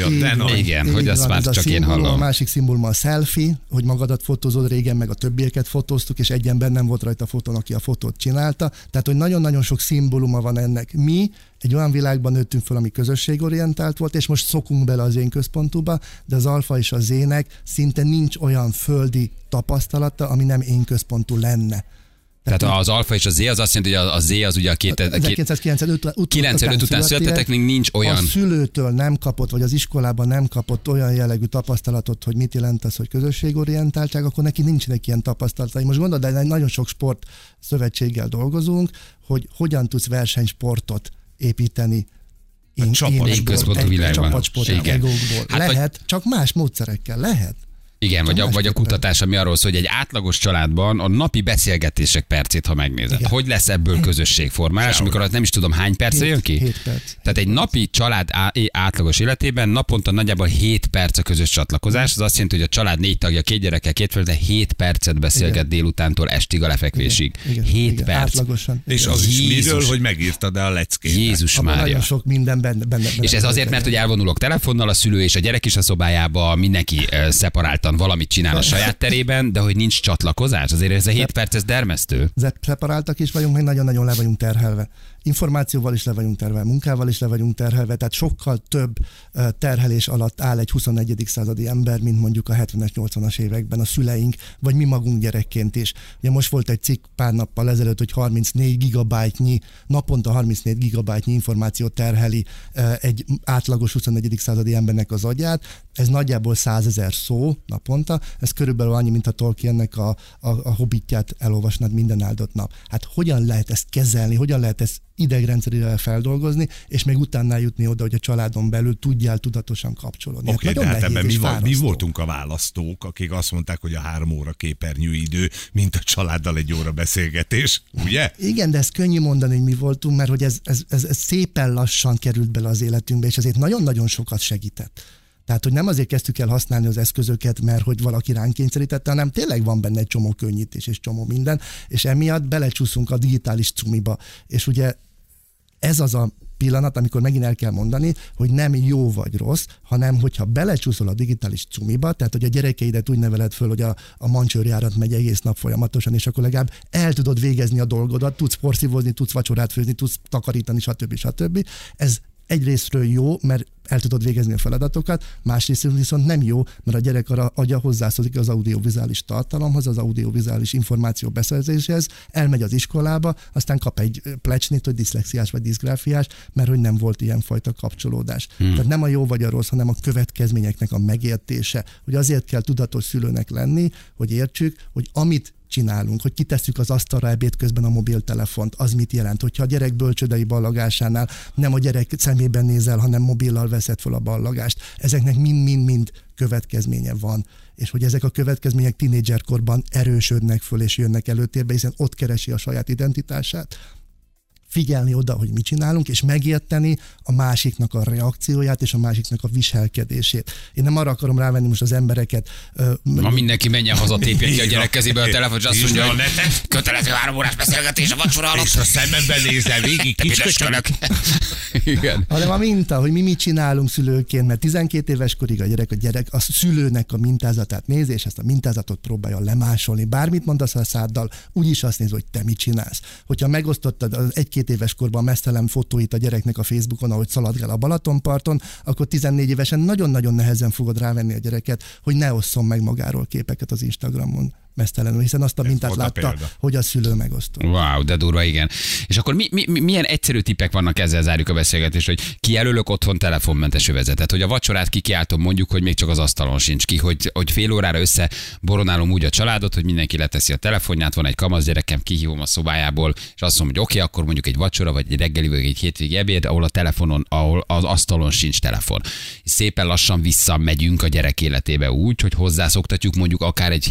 Speaker 2: Igen, hogy azt
Speaker 3: van,
Speaker 2: már
Speaker 3: ez a
Speaker 2: csak én
Speaker 3: szimbólum,
Speaker 2: hallom.
Speaker 3: A másik szimbólum a selfie, hogy magadat fotózod régen, meg a többieket fotóztuk, és egy ember nem volt rajta a fotón, aki a fotót csinálta. Tehát, hogy nagyon-nagyon sok szimbóluma van ennek. Mi egy olyan világban nőttünk fel, ami közösségorientált volt, és most szokunk bele az én központúba, de az alfa és az ének szinte nincs olyan földi tapasztalata, ami nem én központú lenne.
Speaker 2: Tehát az alfa és a Z az azt jelenti, hogy a- a Z az ugye a két, a két
Speaker 3: 1995 ut-
Speaker 2: 95 után születtetek, még nincs
Speaker 3: a
Speaker 2: olyan.
Speaker 3: szülőtől nem kapott, vagy az iskolában nem kapott olyan jellegű tapasztalatot, hogy mit jelent az, hogy közösségorientáltság, akkor neki nincsenek ilyen tapasztalatai. Most gondolod, de nagyon sok sport szövetséggel dolgozunk, hogy hogyan tudsz versenysportot építeni én,
Speaker 1: csapat-
Speaker 3: énekből,
Speaker 2: én központú
Speaker 3: egy
Speaker 2: világban.
Speaker 3: Csapatsport
Speaker 2: Igen.
Speaker 3: egókból.
Speaker 2: Hát vagy-
Speaker 3: lehet, csak más módszerekkel. Lehet.
Speaker 2: Igen, vagy a, vagy a kutatás, ami arról szól, hogy egy átlagos családban a napi beszélgetések percét, ha megnézed,
Speaker 3: Igen.
Speaker 2: hogy lesz ebből közösségformálás, amikor az nem is tudom hány percre
Speaker 3: Hét-
Speaker 2: jön ki?
Speaker 3: hét perc.
Speaker 2: Tehát egy napi család átlagos életében naponta nagyjából 7 perc a közös csatlakozás, az azt jelenti, hogy a család négy tagja, két gyerekkel, két földe 7 percet beszélget
Speaker 3: Igen.
Speaker 2: délutántól estig a lefekvésig.
Speaker 3: Igen,
Speaker 2: 7
Speaker 3: igen,
Speaker 2: perc.
Speaker 3: Átlagosan.
Speaker 1: És
Speaker 3: Igen.
Speaker 1: az is
Speaker 2: Jézus.
Speaker 1: miről, hogy megírtad el a leckét.
Speaker 2: Jézus
Speaker 3: Abban
Speaker 2: Mária.
Speaker 3: nagyon sok minden benne. benne, benne
Speaker 2: És ez azért, mert hogy elvonulok telefonnal, a szülő és a gyerek is a szobájába, mindenki eh, szeparáltan valamit csinál a saját terében, de hogy nincs csatlakozás, azért ez a 7 perc, ez dermesztő.
Speaker 3: Ze- szeparáltak is vagyunk, meg nagyon-nagyon le vagyunk terhelve. Információval is le vagyunk terhelve, munkával is le vagyunk terhelve, tehát sokkal több terhelés alatt áll egy 21. századi ember, mint mondjuk a 70-es, 80-as években a szüleink, vagy mi magunk gyerekként is. Ugye most volt egy cikk pár nappal ezelőtt, hogy 34 gigabájtnyi, naponta 34 gigabájtnyi információ terheli egy átlagos 21. századi embernek az agyát. Ez nagyjából 100 ezer szó naponta, ez körülbelül annyi, mint a Tolkiennek a, a, a hobbitját elolvasnád minden áldott nap. Hát hogyan lehet ezt kezelni, hogyan lehet ezt idegrendszerileg feldolgozni, és még utána jutni oda, hogy a családon belül tudjál tudatosan kapcsolódni.
Speaker 1: Oké, okay, de
Speaker 3: nagyon
Speaker 1: hát ebben mi, van, mi voltunk a választók, akik azt mondták, hogy a három óra képernyő idő, mint a családdal egy óra beszélgetés, ugye?
Speaker 3: Igen, de ez könnyű mondani, hogy mi voltunk, mert hogy ez, ez, ez, ez szépen lassan került bele az életünkbe, és ezért nagyon-nagyon sokat segített. Tehát, hogy nem azért kezdtük el használni az eszközöket, mert hogy valaki ránk kényszerítette, hanem tényleg van benne egy csomó könnyítés és csomó minden, és emiatt belecsúszunk a digitális cumiba. És ugye ez az a pillanat, amikor megint el kell mondani, hogy nem jó vagy rossz, hanem hogyha belecsúszol a digitális cumiba, tehát hogy a gyerekeidet úgy neveled föl, hogy a, a mancsőrjárat megy egész nap folyamatosan, és akkor legalább el tudod végezni a dolgodat, tudsz porszívozni, tudsz vacsorát főzni, tudsz takarítani, stb. stb. Ez egyrésztről jó, mert el tudod végezni a feladatokat, másrészt viszont nem jó, mert a gyerek arra agya hozzászódik az audiovizuális tartalomhoz, az audiovizuális információ beszerzéshez, elmegy az iskolába, aztán kap egy plecsnit, hogy diszlexiás vagy diszgráfiás, mert hogy nem volt ilyenfajta kapcsolódás. Hmm. Tehát nem a jó vagy a rossz, hanem a következményeknek a megértése, hogy azért kell tudatos szülőnek lenni, hogy értsük, hogy amit csinálunk, hogy kitesszük az asztalra ebéd közben a mobiltelefont, az mit jelent, hogyha a gyerek bölcsödei ballagásánál nem a gyerek szemében nézel, hanem mobillal veszed fel a ballagást. Ezeknek mind-mind-mind következménye van, és hogy ezek a következmények tinédzserkorban erősödnek föl és jönnek előtérbe, hiszen ott keresi a saját identitását, figyelni oda, hogy mit csinálunk, és megérteni a másiknak a reakcióját és a másiknak a viselkedését. Én nem arra akarom rávenni most az embereket.
Speaker 2: Ma mindenki menjen haza, tépje ki a (laughs) gyerek kezébe a telefon, és azt mondja, hogy kötelező három órás beszélgetés a vacsora alatt.
Speaker 1: És a szememben nézel végig,
Speaker 2: Kisköcsönök. (laughs) Igen.
Speaker 3: hanem a minta, hogy mi mit csinálunk szülőként, mert 12 éves korig a gyerek, a gyerek a szülőnek a mintázatát nézi, és ezt a mintázatot próbálja lemásolni. Bármit mondasz a száddal, úgyis azt néz, hogy te mit csinálsz. Hogyha megosztottad az egy-két éves korban mesztelen fotóit a gyereknek a Facebookon, ahogy szaladgál a Balatonparton, akkor 14 évesen nagyon-nagyon nehezen fogod rávenni a gyereket, hogy ne osszon meg magáról képeket az Instagramon mesztelenül, hiszen azt a mintát
Speaker 1: a
Speaker 3: látta,
Speaker 1: példa.
Speaker 3: hogy a szülő megosztott.
Speaker 2: Wow, de durva, igen. És akkor mi, mi, mi- milyen egyszerű tippek vannak ezzel zárjuk a beszélgetést, hogy kijelölök otthon telefonmentes övezetet, hogy a vacsorát kikiáltom mondjuk, hogy még csak az asztalon sincs ki, hogy, hogy fél órára össze boronálom úgy a családot, hogy mindenki leteszi a telefonját, van egy kamasz gyerekem, kihívom a szobájából, és azt mondom, hogy oké, okay, akkor mondjuk egy vacsora, vagy egy reggeli, vagy egy hétvégi ebéd, ahol a telefonon, ahol az asztalon sincs telefon. Szépen lassan visszamegyünk a gyerek életébe úgy, hogy hozzászoktatjuk mondjuk akár egy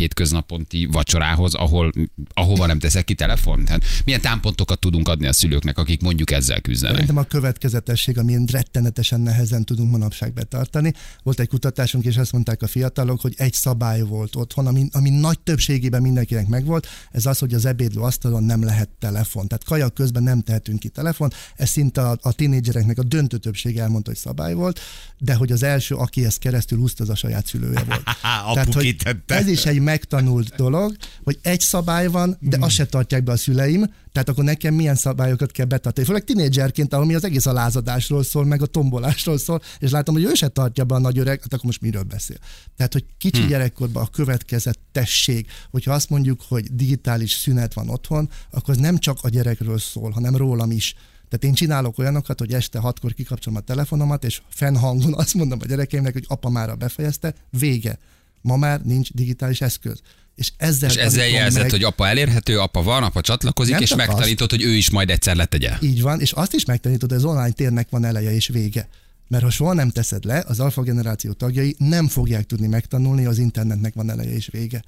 Speaker 2: hétköznaponti vacsorához, ahol, ahova nem teszek ki telefon. Tehát milyen támpontokat tudunk adni a szülőknek, akik mondjuk ezzel küzdenek?
Speaker 3: Szerintem a következetesség, amin rettenetesen nehezen tudunk manapság betartani. Volt egy kutatásunk, és azt mondták a fiatalok, hogy egy szabály volt otthon, ami, ami nagy többségében mindenkinek megvolt, ez az, hogy az ebédlő asztalon nem lehet telefon. Tehát kaja közben nem tehetünk ki telefon. Ez szinte a, a tinédzsereknek a döntő többsége elmondta, hogy szabály volt, de hogy az első, aki ezt keresztül húzta, az a saját szülője volt. (laughs)
Speaker 1: Apu
Speaker 3: hogy ez is egy megtanult dolog, hogy egy szabály van, de azt se tartják be a szüleim, tehát akkor nekem milyen szabályokat kell betartani. Főleg tinédzserként, ahol mi az egész a lázadásról szól, meg a tombolásról szól, és látom, hogy ő se tartja be a nagy öreg, hát akkor most miről beszél. Tehát, hogy kicsi hmm. gyerekkorban a következetesség, hogyha azt mondjuk, hogy digitális szünet van otthon, akkor az nem csak a gyerekről szól, hanem rólam is. Tehát én csinálok olyanokat, hogy este hatkor kikapcsolom a telefonomat, és fennhangon azt mondom a gyerekeimnek, hogy apa mára befejezte, vége. Ma már nincs digitális eszköz. És ezzel,
Speaker 2: És ezzel jelzett,
Speaker 3: meg-
Speaker 2: hogy apa elérhető, apa van, apa csatlakozik,
Speaker 3: Nem
Speaker 2: és
Speaker 3: csak
Speaker 2: megtanítod, hogy ő is majd egyszer letegye.
Speaker 3: Így van, és azt is megtanítod, hogy az online térnek van eleje és vége. Mert ha soha nem teszed le, az alfa generáció tagjai nem fogják tudni megtanulni, az internetnek van eleje és vége.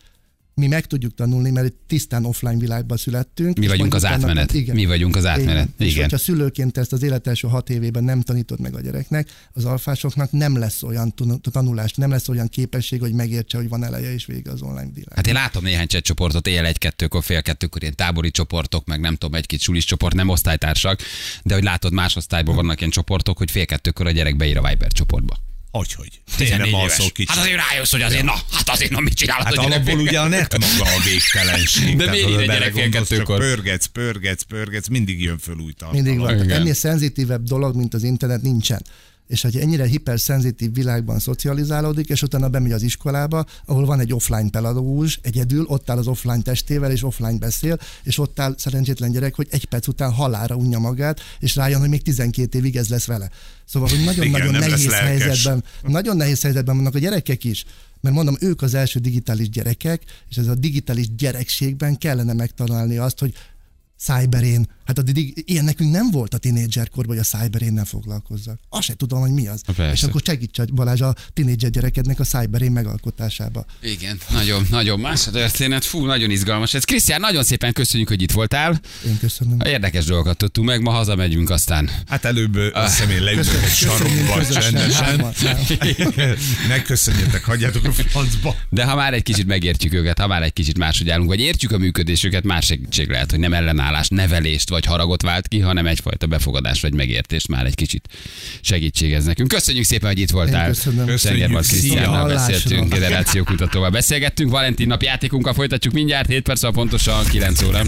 Speaker 3: Mi meg tudjuk tanulni, mert tisztán offline világban születtünk.
Speaker 2: Mi
Speaker 3: és
Speaker 2: vagyunk az átmenet. Mi vagyunk az átmenet.
Speaker 3: Igen. És
Speaker 2: Igen.
Speaker 3: hogyha szülőként ezt az élet első hat évében nem tanítod meg a gyereknek, az alfásoknak nem lesz olyan tanulás, nem lesz olyan képesség, hogy megértse, hogy van eleje és vége az online világ.
Speaker 2: Hát én látom néhány chat csoportot, éjjel egy-kettőkor, fél kettőkor ilyen tábori csoportok, meg nem tudom, egy-két sulis csoport, nem osztálytársak, de hogy látod, más osztályból vannak ilyen csoportok, hogy fél kettőkor a gyerek beír a Viber csoportba.
Speaker 1: Hogy, hogy?
Speaker 2: 14
Speaker 1: nem alszol kicsit.
Speaker 2: Hát azért rájössz, hogy azért, na, hát azért, na, mit csinálod
Speaker 1: Hát alapból ugye a net maga a végtelenség. (laughs)
Speaker 2: De miért ide gyerek
Speaker 1: belegondolsz,
Speaker 2: fél
Speaker 1: csak
Speaker 2: kettőkor?
Speaker 1: Pörgetsz, pörgetsz, pörgetsz, mindig jön föl új tartalom.
Speaker 3: Mindig van. Ennél szenzitívebb dolog, mint az internet nincsen. És hogy ennyire hiperszenzitív világban szocializálódik, és utána bemegy az iskolába, ahol van egy offline pedagógus, egyedül, ott áll az offline testével, és offline beszél, és ott áll szerencsétlen gyerek, hogy egy perc után halára unja magát, és rájön, hogy még 12 évig ez lesz vele. Szóval, hogy nagyon-nagyon nehéz helyzetben, nagyon nehéz helyzetben vannak a gyerekek is, mert mondom, ők az első digitális gyerekek, és ez a digitális gyerekségben kellene megtalálni azt, hogy cyberén, hát a dig- ilyen nekünk nem volt a tinédzserkorban, hogy a cyberénnel foglalkozzak. Azt se tudom, hogy mi az.
Speaker 2: Persze.
Speaker 3: És akkor segíts Balázs a tinédzser gyerekednek a cyberén megalkotásába.
Speaker 2: Igen, nagyon, nagyon más a történet. Fú, nagyon izgalmas ez. Krisztián, nagyon szépen köszönjük, hogy itt voltál.
Speaker 3: Én köszönöm.
Speaker 2: Érdekes dolgokat tudtunk meg, ma hazamegyünk aztán.
Speaker 1: Hát előbb azt hiszem én leülök egy sarokba csendesen. ne köszönjetek, hagyjátok a francba.
Speaker 2: De ha már egy kicsit megértjük őket, ha már egy kicsit máshogy állunk, vagy értjük a működésüket, más segítség lehet, hogy nem ellenállás, nevelést vagy haragot vált ki, hanem egyfajta befogadás vagy megértés már egy kicsit segítség ez nekünk. Köszönjük szépen, hogy itt voltál.
Speaker 3: Én köszönöm.
Speaker 1: Köszönjük.
Speaker 2: Krisztiánnal beszéltünk, generációkutatóval beszélgettünk, Valentin nap játékunkkal folytatjuk mindjárt, 7 perc, pontosan 9 óra.